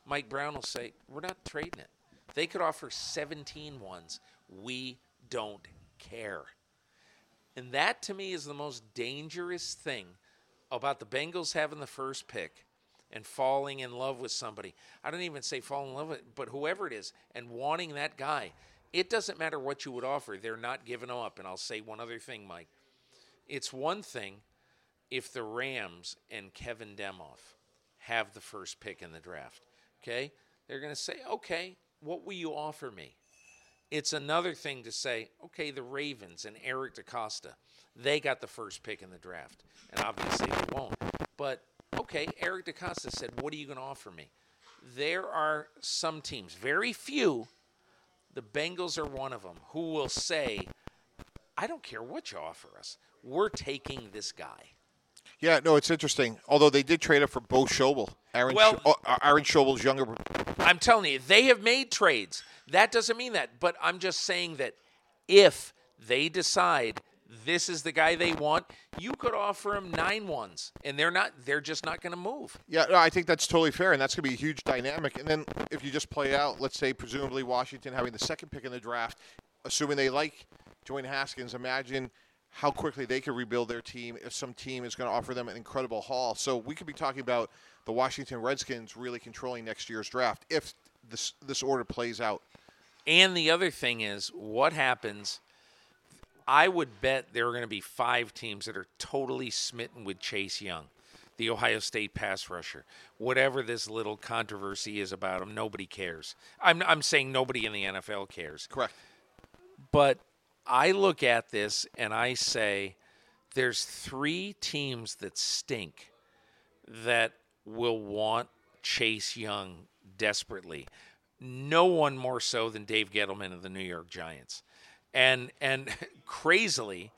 Mike Brown will say, We're not trading it. They could offer 17 ones. We don't care. And that to me is the most dangerous thing about the Bengals having the first pick and falling in love with somebody. I don't even say fall in love with, but whoever it is, and wanting that guy. It doesn't matter what you would offer; they're not giving up. And I'll say one other thing, Mike. It's one thing if the Rams and Kevin Demoff have the first pick in the draft. Okay, they're going to say, "Okay, what will you offer me?" It's another thing to say, okay, the Ravens and Eric DeCosta, they got the first pick in the draft. And obviously they won't. But okay, Eric DeCosta said, What are you going to offer me? There are some teams, very few, the Bengals are one of them, who will say, I don't care what you offer us. We're taking this guy. Yeah, no, it's interesting. Although they did trade up for Bo Schobel, Aaron, Well- Sch- uh, Aaron Schobel's younger. I'm telling you, they have made trades. That doesn't mean that. But I'm just saying that if they decide this is the guy they want, you could offer them nine ones, and they're not. They're just not going to move. Yeah, no, I think that's totally fair, and that's going to be a huge dynamic. And then if you just play out, let's say, presumably Washington having the second pick in the draft, assuming they like Dwayne Haskins, imagine how quickly they could rebuild their team if some team is going to offer them an incredible haul. So we could be talking about the Washington Redskins really controlling next year's draft if this this order plays out. And the other thing is, what happens? I would bet there are going to be five teams that are totally smitten with Chase Young, the Ohio State pass rusher. Whatever this little controversy is about him, nobody cares. I'm, I'm saying nobody in the NFL cares. Correct. But I look at this and I say there's three teams that stink that will want Chase Young desperately. No one more so than Dave Gettleman of the New York Giants. And and crazily,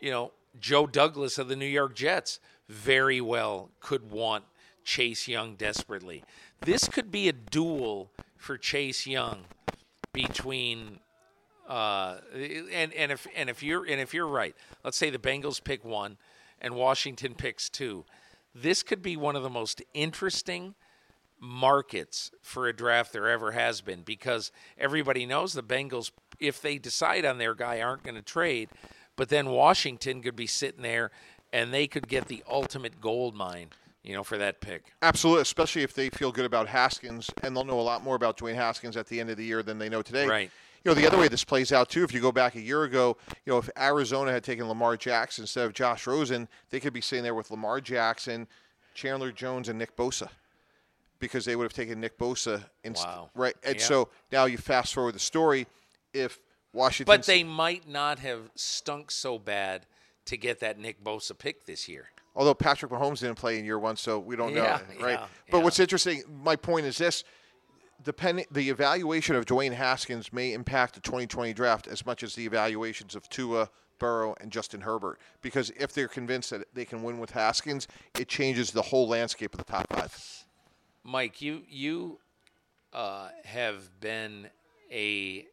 you know, Joe Douglas of the New York Jets very well could want Chase Young desperately. This could be a duel for Chase Young between uh, and and if and if you're and if you're right, let's say the Bengals pick one and Washington picks two. This could be one of the most interesting markets for a draft there ever has been because everybody knows the Bengals, if they decide on their guy, aren't going to trade. But then Washington could be sitting there and they could get the ultimate gold mine, you know, for that pick. Absolutely, especially if they feel good about Haskins, and they'll know a lot more about Dwayne Haskins at the end of the year than they know today. Right. You know, the other way this plays out too, if you go back a year ago, you know, if Arizona had taken Lamar Jackson instead of Josh Rosen, they could be sitting there with Lamar Jackson, Chandler Jones, and Nick Bosa, because they would have taken Nick Bosa. Inst- Wow. Right. And Yeah. so now you fast forward the story, if Washington, But they might not have stunk so bad to get that Nick Bosa pick this year. although Patrick Mahomes didn't play in year one, so we don't Yeah, know, right? yeah, but what's interesting, my point is this: depending the evaluation of Dwayne Haskins may impact the 2020 draft as much as the evaluations of Tua, Burrow, and Justin Herbert. Because if they're convinced that they can win with Haskins, it changes the whole landscape of the top five. Mike, you you uh, have been a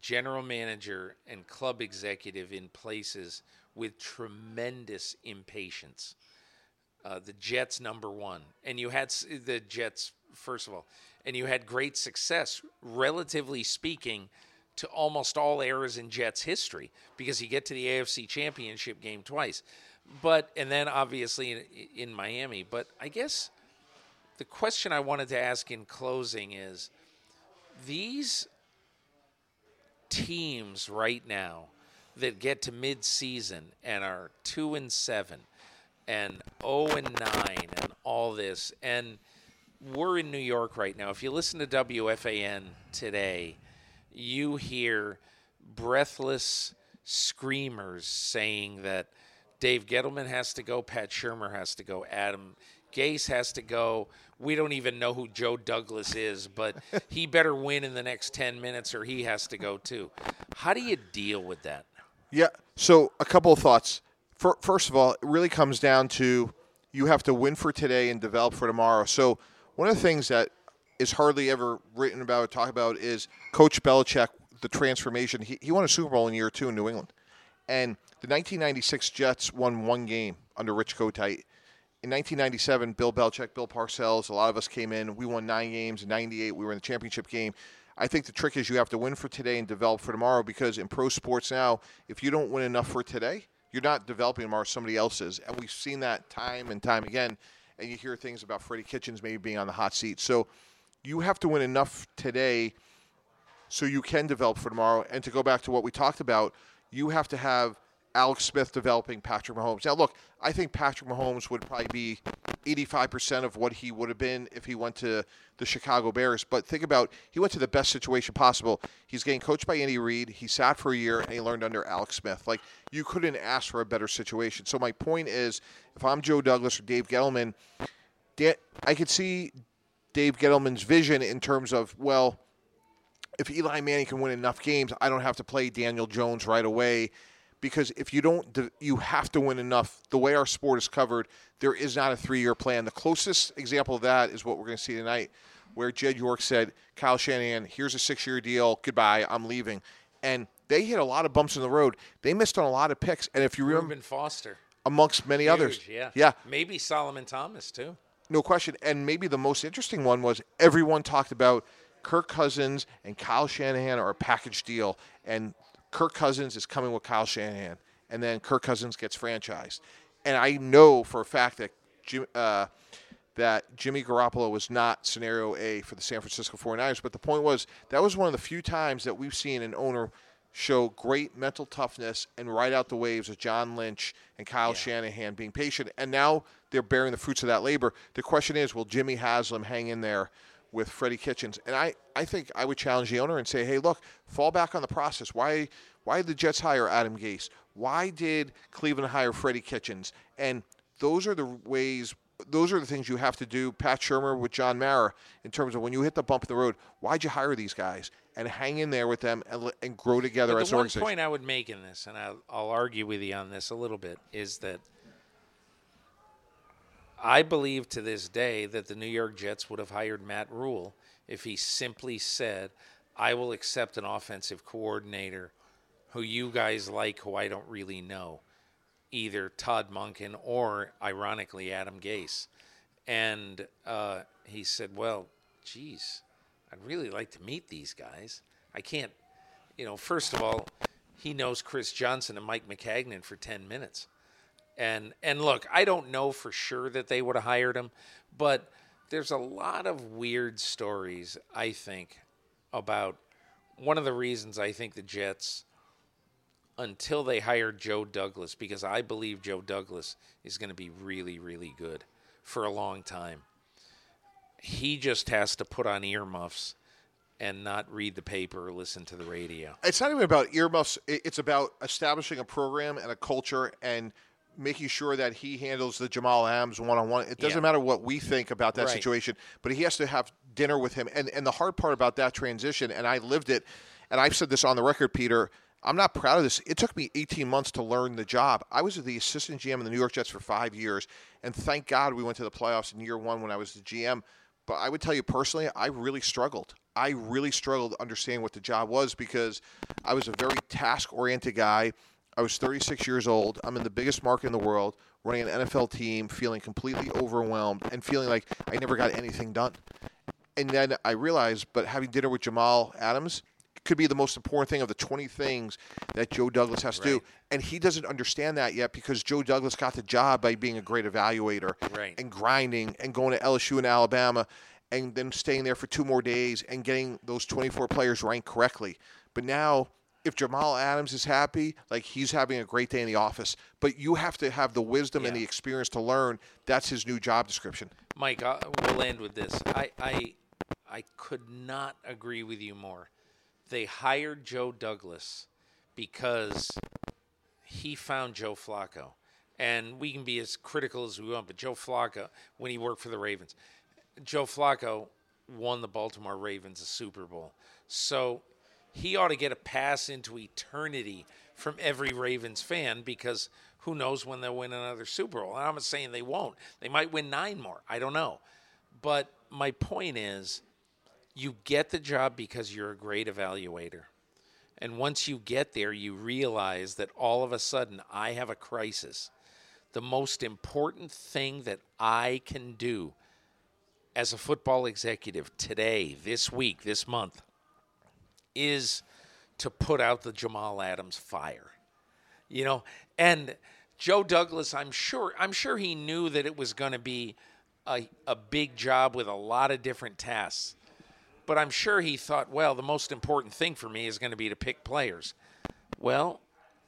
general manager and club executive in places with tremendous impatience. Uh, the Jets number one, and you had the Jets first of all, and you had great success, relatively speaking, to almost all eras in Jets history because you get to the AFC Championship game twice, but and then obviously in, in Miami. But I guess the question I wanted to ask in closing is these teams right now that get to mid-season and are 2 and 7 and 0 and 9 and all this and we're in New York right now. If you listen to WFAN today, you hear breathless screamers saying that Dave Gettleman has to go, Pat Shurmur has to go, Adam Gase has to go. We don't even know who Joe Douglas is, but he better win in the next 10 minutes or he has to go too. How do you deal with that? Yeah. So a couple of thoughts. First of all, it really comes down to you have to win for today and develop for tomorrow. So one of the things that is hardly ever written about or talked about is Coach Belichick, the transformation. He, he won a Super Bowl in year two in New England. And the 1996 Jets won one game under Rich Kotite. In 1997, Bill Belichick, Bill Parcells, a lot of us came in. We won nine games. In 98, we were in the championship game. I think the trick is you have to win for today and develop for tomorrow because in pro sports now, if you don't win enough for today, you're not developing tomorrow, somebody else is. And we've seen that time and time again. And you hear things about Freddie Kitchens maybe being on the hot seat. So you have to win enough today so you can develop for tomorrow. And to go back to what we talked about, you have to have Alex Smith developing Patrick Mahomes. Now, look, I think Patrick Mahomes would probably be 85% of what he would have been if he went to the Chicago Bears. But think about he went to the best situation possible. He's getting coached by Andy Reid. He sat for a year and he learned under Alex Smith. Like you couldn't ask for a better situation. So my point is, if I'm Joe Douglas or Dave Gettleman, I could see Dave Gettleman's vision in terms of well, if Eli Manning can win enough games, I don't have to play Daniel Jones right away because if you don't, you have to win enough. The way our sport is covered, there is not a three-year plan. The closest example of that is what we're going to see tonight, where Jed York said, "Kyle Shanahan, here's a six-year deal. Goodbye. I'm leaving." And they hit a lot of bumps in the road. They missed on a lot of picks. And if you remember, Reuben Foster, amongst many Huge, others, yeah, yeah, maybe Solomon Thomas too. No question. And maybe the most interesting one was everyone talked about Kirk Cousins and Kyle Shanahan are a package deal, and Kirk Cousins is coming with Kyle Shanahan, and then Kirk Cousins gets franchised. And I know for a fact that Jim, uh, that Jimmy Garoppolo was not scenario A for the San Francisco 49ers. But the point was that was one of the few times that we've seen an owner show great mental toughness and ride out the waves of John Lynch and Kyle yeah. Shanahan being patient. And now they're bearing the fruits of that labor. The question is, will Jimmy Haslam hang in there with Freddie Kitchens. And I, I think I would challenge the owner and say, hey, look, fall back on the process. Why why did the Jets hire Adam Gase? Why did Cleveland hire Freddie Kitchens? And those are the ways those are the things you have to do. Pat Shurmur with John Mara in terms of when you hit the bump in the road, why'd you hire these guys? And hang in there with them and, and grow together but as an one point I would make in this, and I'll, I'll argue with you on this a little bit, is that – I believe to this day that the New York Jets would have hired Matt Rhule if he simply said, I will accept an offensive coordinator who you guys like, who I don't really know, either Todd Monken or, ironically, Adam Gase. And uh, he said, Well, geez, I'd really like to meet these guys. I can't, you know, first of all, he knows Chris Johnson and Mike Maccagnan for 10 minutes. And and look, I don't know for sure that they would have hired him, but there's a lot of weird stories, I think, about one of the reasons I think the Jets until they hired Joe Douglas because I believe Joe Douglas is going to be really really good for a long time. He just has to put on earmuffs and not read the paper or listen to the radio. It's not even about earmuffs. It's about establishing a program and a culture and making sure that he handles the Jamal Adams one on one. It doesn't yeah. matter what we think about that right. situation, but he has to have dinner with him. And and the hard part about that transition, and I lived it, and I've said this on the record, Peter. I'm not proud of this. It took me 18 months to learn the job. I was the assistant GM in the New York Jets for five years, and thank God we went to the playoffs in year one when I was the GM. But I would tell you personally, I really struggled. I really struggled understanding what the job was because I was a very task oriented guy. I was 36 years old. I'm in the biggest market in the world, running an NFL team, feeling completely overwhelmed and feeling like I never got anything done. And then I realized, but having dinner with Jamal Adams could be the most important thing of the 20 things that Joe Douglas has to right. do. And he doesn't understand that yet because Joe Douglas got the job by being a great evaluator right. and grinding and going to LSU and Alabama and then staying there for two more days and getting those 24 players ranked correctly. But now if Jamal Adams is happy, like he's having a great day in the office. But you have to have the wisdom yeah. and the experience to learn that's his new job description. Mike, I, we'll end with this. I, I, I could not agree with you more. They hired Joe Douglas because he found Joe Flacco. And we can be as critical as we want, but Joe Flacco, when he worked for the Ravens, Joe Flacco won the Baltimore Ravens a Super Bowl. So he ought to get a pass into eternity from every Ravens fan because who knows when they'll win another Super Bowl. And I'm not saying they won't. They might win nine more. I don't know. But my point is you get the job because you're a great evaluator. And once you get there, you realize that all of a sudden I have a crisis. The most important thing that I can do as a football executive today, this week, this month, is to put out the Jamal Adams fire. You know, and Joe Douglas, I'm sure I'm sure he knew that it was going to be a, a big job with a lot of different tasks. But I'm sure he thought, well, the most important thing for me is going to be to pick players. Well,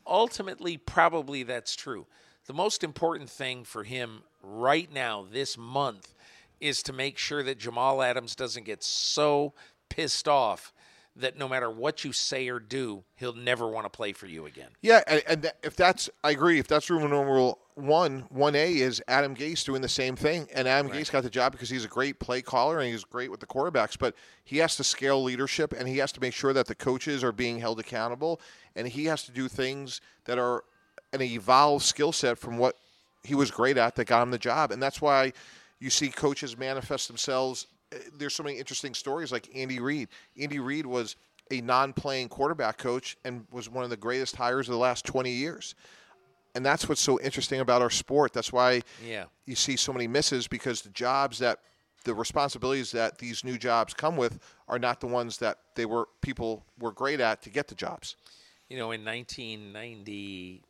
ultimately, probably that's true. The most important thing for him right now, this month, is to make sure that Jamal Adams doesn't get so pissed off that no matter what you say or do, he'll never want to play for you again. Yeah, and, and if that's, I agree. If that's room number one, one A is Adam Gase doing the same thing, and Adam right. Gase got the job because he's a great play caller and he's great with the quarterbacks. But he has to scale leadership, and he has to make sure that the coaches are being held accountable, and he has to do things that are an evolved skill set from what he was great at that got him the job, and that's why you see coaches manifest themselves Uh, there's so many interesting stories like Andy Reid. Andy Reid was a non-playing quarterback coach and was one of the greatest hires of the last 20 years. And that's what's so interesting about our sport. That's why yeah. you see so many misses because the jobs that the responsibilities that these new jobs come with are not the ones that they were people were great at to get the jobs. You know, in 1990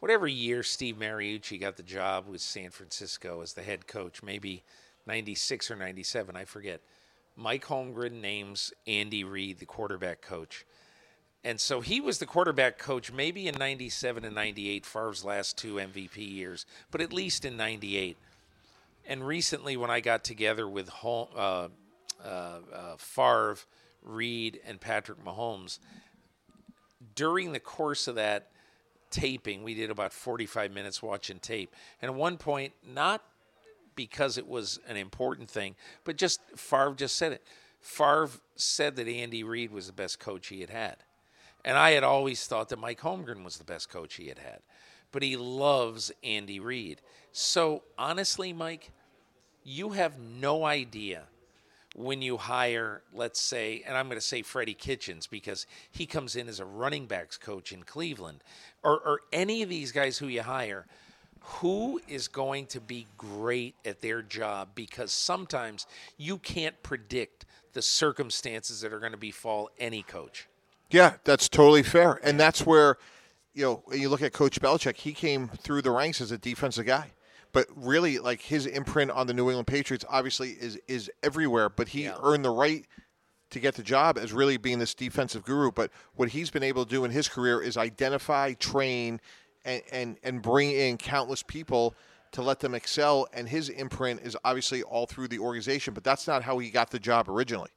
whatever year Steve Mariucci got the job with San Francisco as the head coach, maybe 96 or 97, I forget. Mike Holmgren names Andy Reid the quarterback coach. And so he was the quarterback coach maybe in 97 and 98, Favre's last two MVP years, but at least in 98. And recently, when I got together with Hol- uh, uh, uh, Favre, Reid, and Patrick Mahomes, during the course of that taping, we did about 45 minutes watching tape. And at one point, not because it was an important thing, but just Favre just said it. Favre said that Andy Reid was the best coach he had had. And I had always thought that Mike Holmgren was the best coach he had had. But he loves Andy Reid. So honestly, Mike, you have no idea when you hire, let's say, and I'm going to say Freddie Kitchens because he comes in as a running backs coach in Cleveland, or, or any of these guys who you hire – who is going to be great at their job because sometimes you can't predict the circumstances that are going to befall any coach. Yeah, that's totally fair. And that's where, you know, you look at Coach Belichick, he came through the ranks as a defensive guy. But really, like his imprint on the New England Patriots obviously is is everywhere. But he yeah. earned the right to get the job as really being this defensive guru. But what he's been able to do in his career is identify, train, and, and, and bring in countless people to let them excel. And his imprint is obviously all through the organization, but that's not how he got the job originally.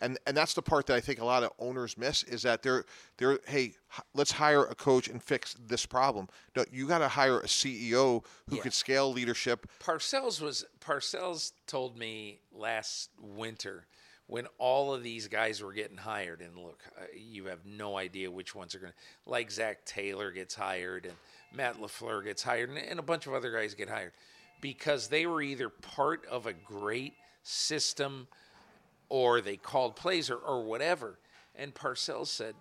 And, and that's the part that I think a lot of owners miss is that they're they're hey let's hire a coach and fix this problem. No, you got to hire a CEO who yeah. could scale leadership. Parcells was Parcells told me last winter when all of these guys were getting hired, and look, uh, you have no idea which ones are going to, like Zac Taylor gets hired, and Matt LaFleur gets hired, and, and a bunch of other guys get hired because they were either part of a great system or they called plays or, or whatever. And Parcells said,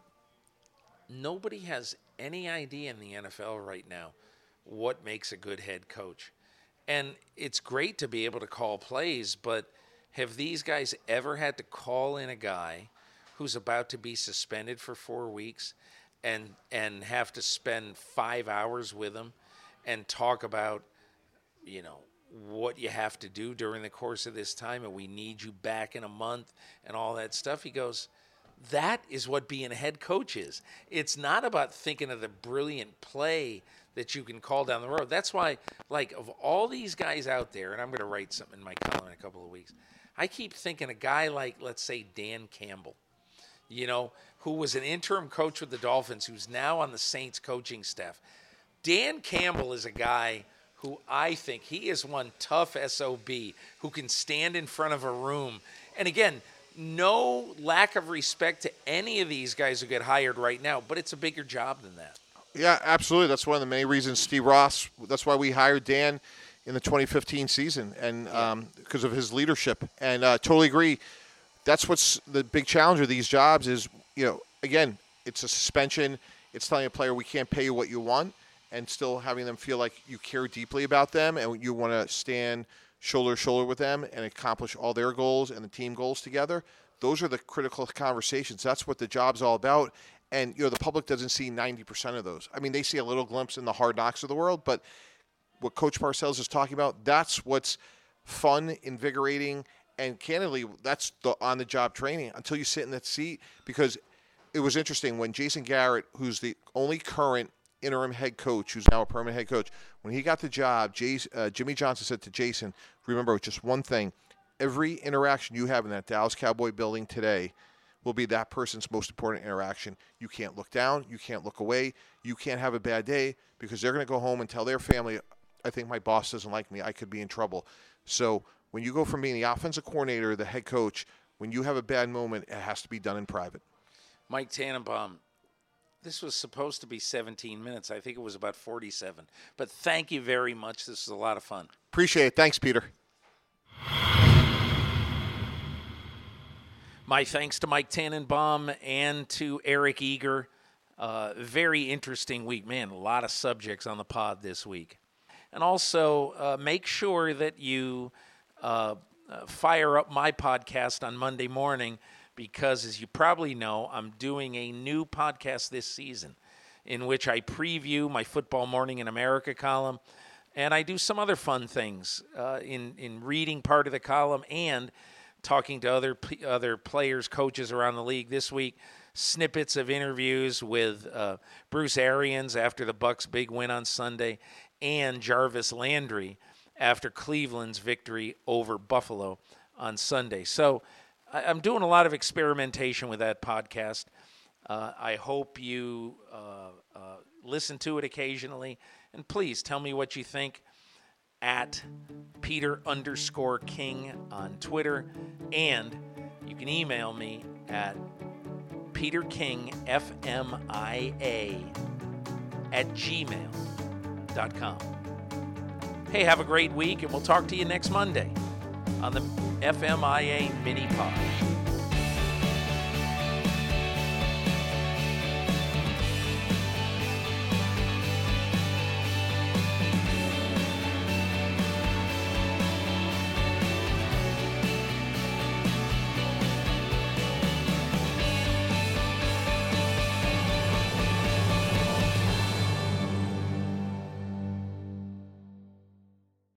nobody has any idea in the NFL right now what makes a good head coach. And it's great to be able to call plays, but – have these guys ever had to call in a guy who's about to be suspended for four weeks and and have to spend five hours with him and talk about, you know, what you have to do during the course of this time and we need you back in a month and all that stuff? He goes, that is what being a head coach is. It's not about thinking of the brilliant play that you can call down the road. That's why, like, of all these guys out there, and I'm going to write something in my column in a couple of weeks, I keep thinking a guy like, let's say, Dan Campbell, you know, who was an interim coach with the Dolphins, who's now on the Saints coaching staff. Dan Campbell is a guy who I think he is one tough SOB who can stand in front of a room. And again, no lack of respect to any of these guys who get hired right now, but it's a bigger job than that. Yeah, absolutely. That's one of the main reasons Steve Ross. That's why we hired Dan in the 2015 season, and because um, of his leadership. And uh, totally agree. That's what's the big challenge of these jobs is, you know, again, it's a suspension. It's telling a player we can't pay you what you want, and still having them feel like you care deeply about them and you want to stand shoulder to shoulder with them and accomplish all their goals and the team goals together. Those are the critical conversations. That's what the job's all about and you know the public doesn't see 90% of those. I mean, they see a little glimpse in the hard knocks of the world, but what Coach Parcells is talking about, that's what's fun, invigorating, and candidly, that's the on-the-job training until you sit in that seat. Because it was interesting when Jason Garrett, who's the only current interim head coach, who's now a permanent head coach, when he got the job, Jason, uh, Jimmy Johnson said to Jason, "Remember just one thing: every interaction you have in that Dallas Cowboy building today." will be that person's most important interaction. You can't look down, you can't look away, you can't have a bad day because they're going to go home and tell their family, I think my boss doesn't like me, I could be in trouble. So when you go from being the offensive coordinator, the head coach, when you have a bad moment, it has to be done in private. Mike Tannenbaum, this was supposed to be 17 minutes. I think it was about 47. But thank you very much. This was a lot of fun. Appreciate it. Thanks, Peter. My thanks to Mike Tannenbaum and to Eric Eager. Uh, very interesting week. Man, a lot of subjects on the pod this week. And also, uh, make sure that you uh, uh fire up my podcast on Monday morning because, as you probably know, I'm doing a new podcast this season in which I preview my Football Morning in America column. And I do some other fun things uh, in, in reading part of the column and talking to other other players, coaches around the league this week. Snippets of interviews with uh, Bruce Arians after the Bucs' big win on Sunday, and Jarvis Landry after Cleveland's victory over Buffalo on Sunday. So I, am doing a lot of experimentation with that podcast. Uh, I hope you uh, uh, listen to it occasionally, and please tell me what you think at Peter underscore King on Twitter. And you can email me at Peter King FMIA at Hey, have a great week, and we'll talk to you next Monday on the FMIA mini pod.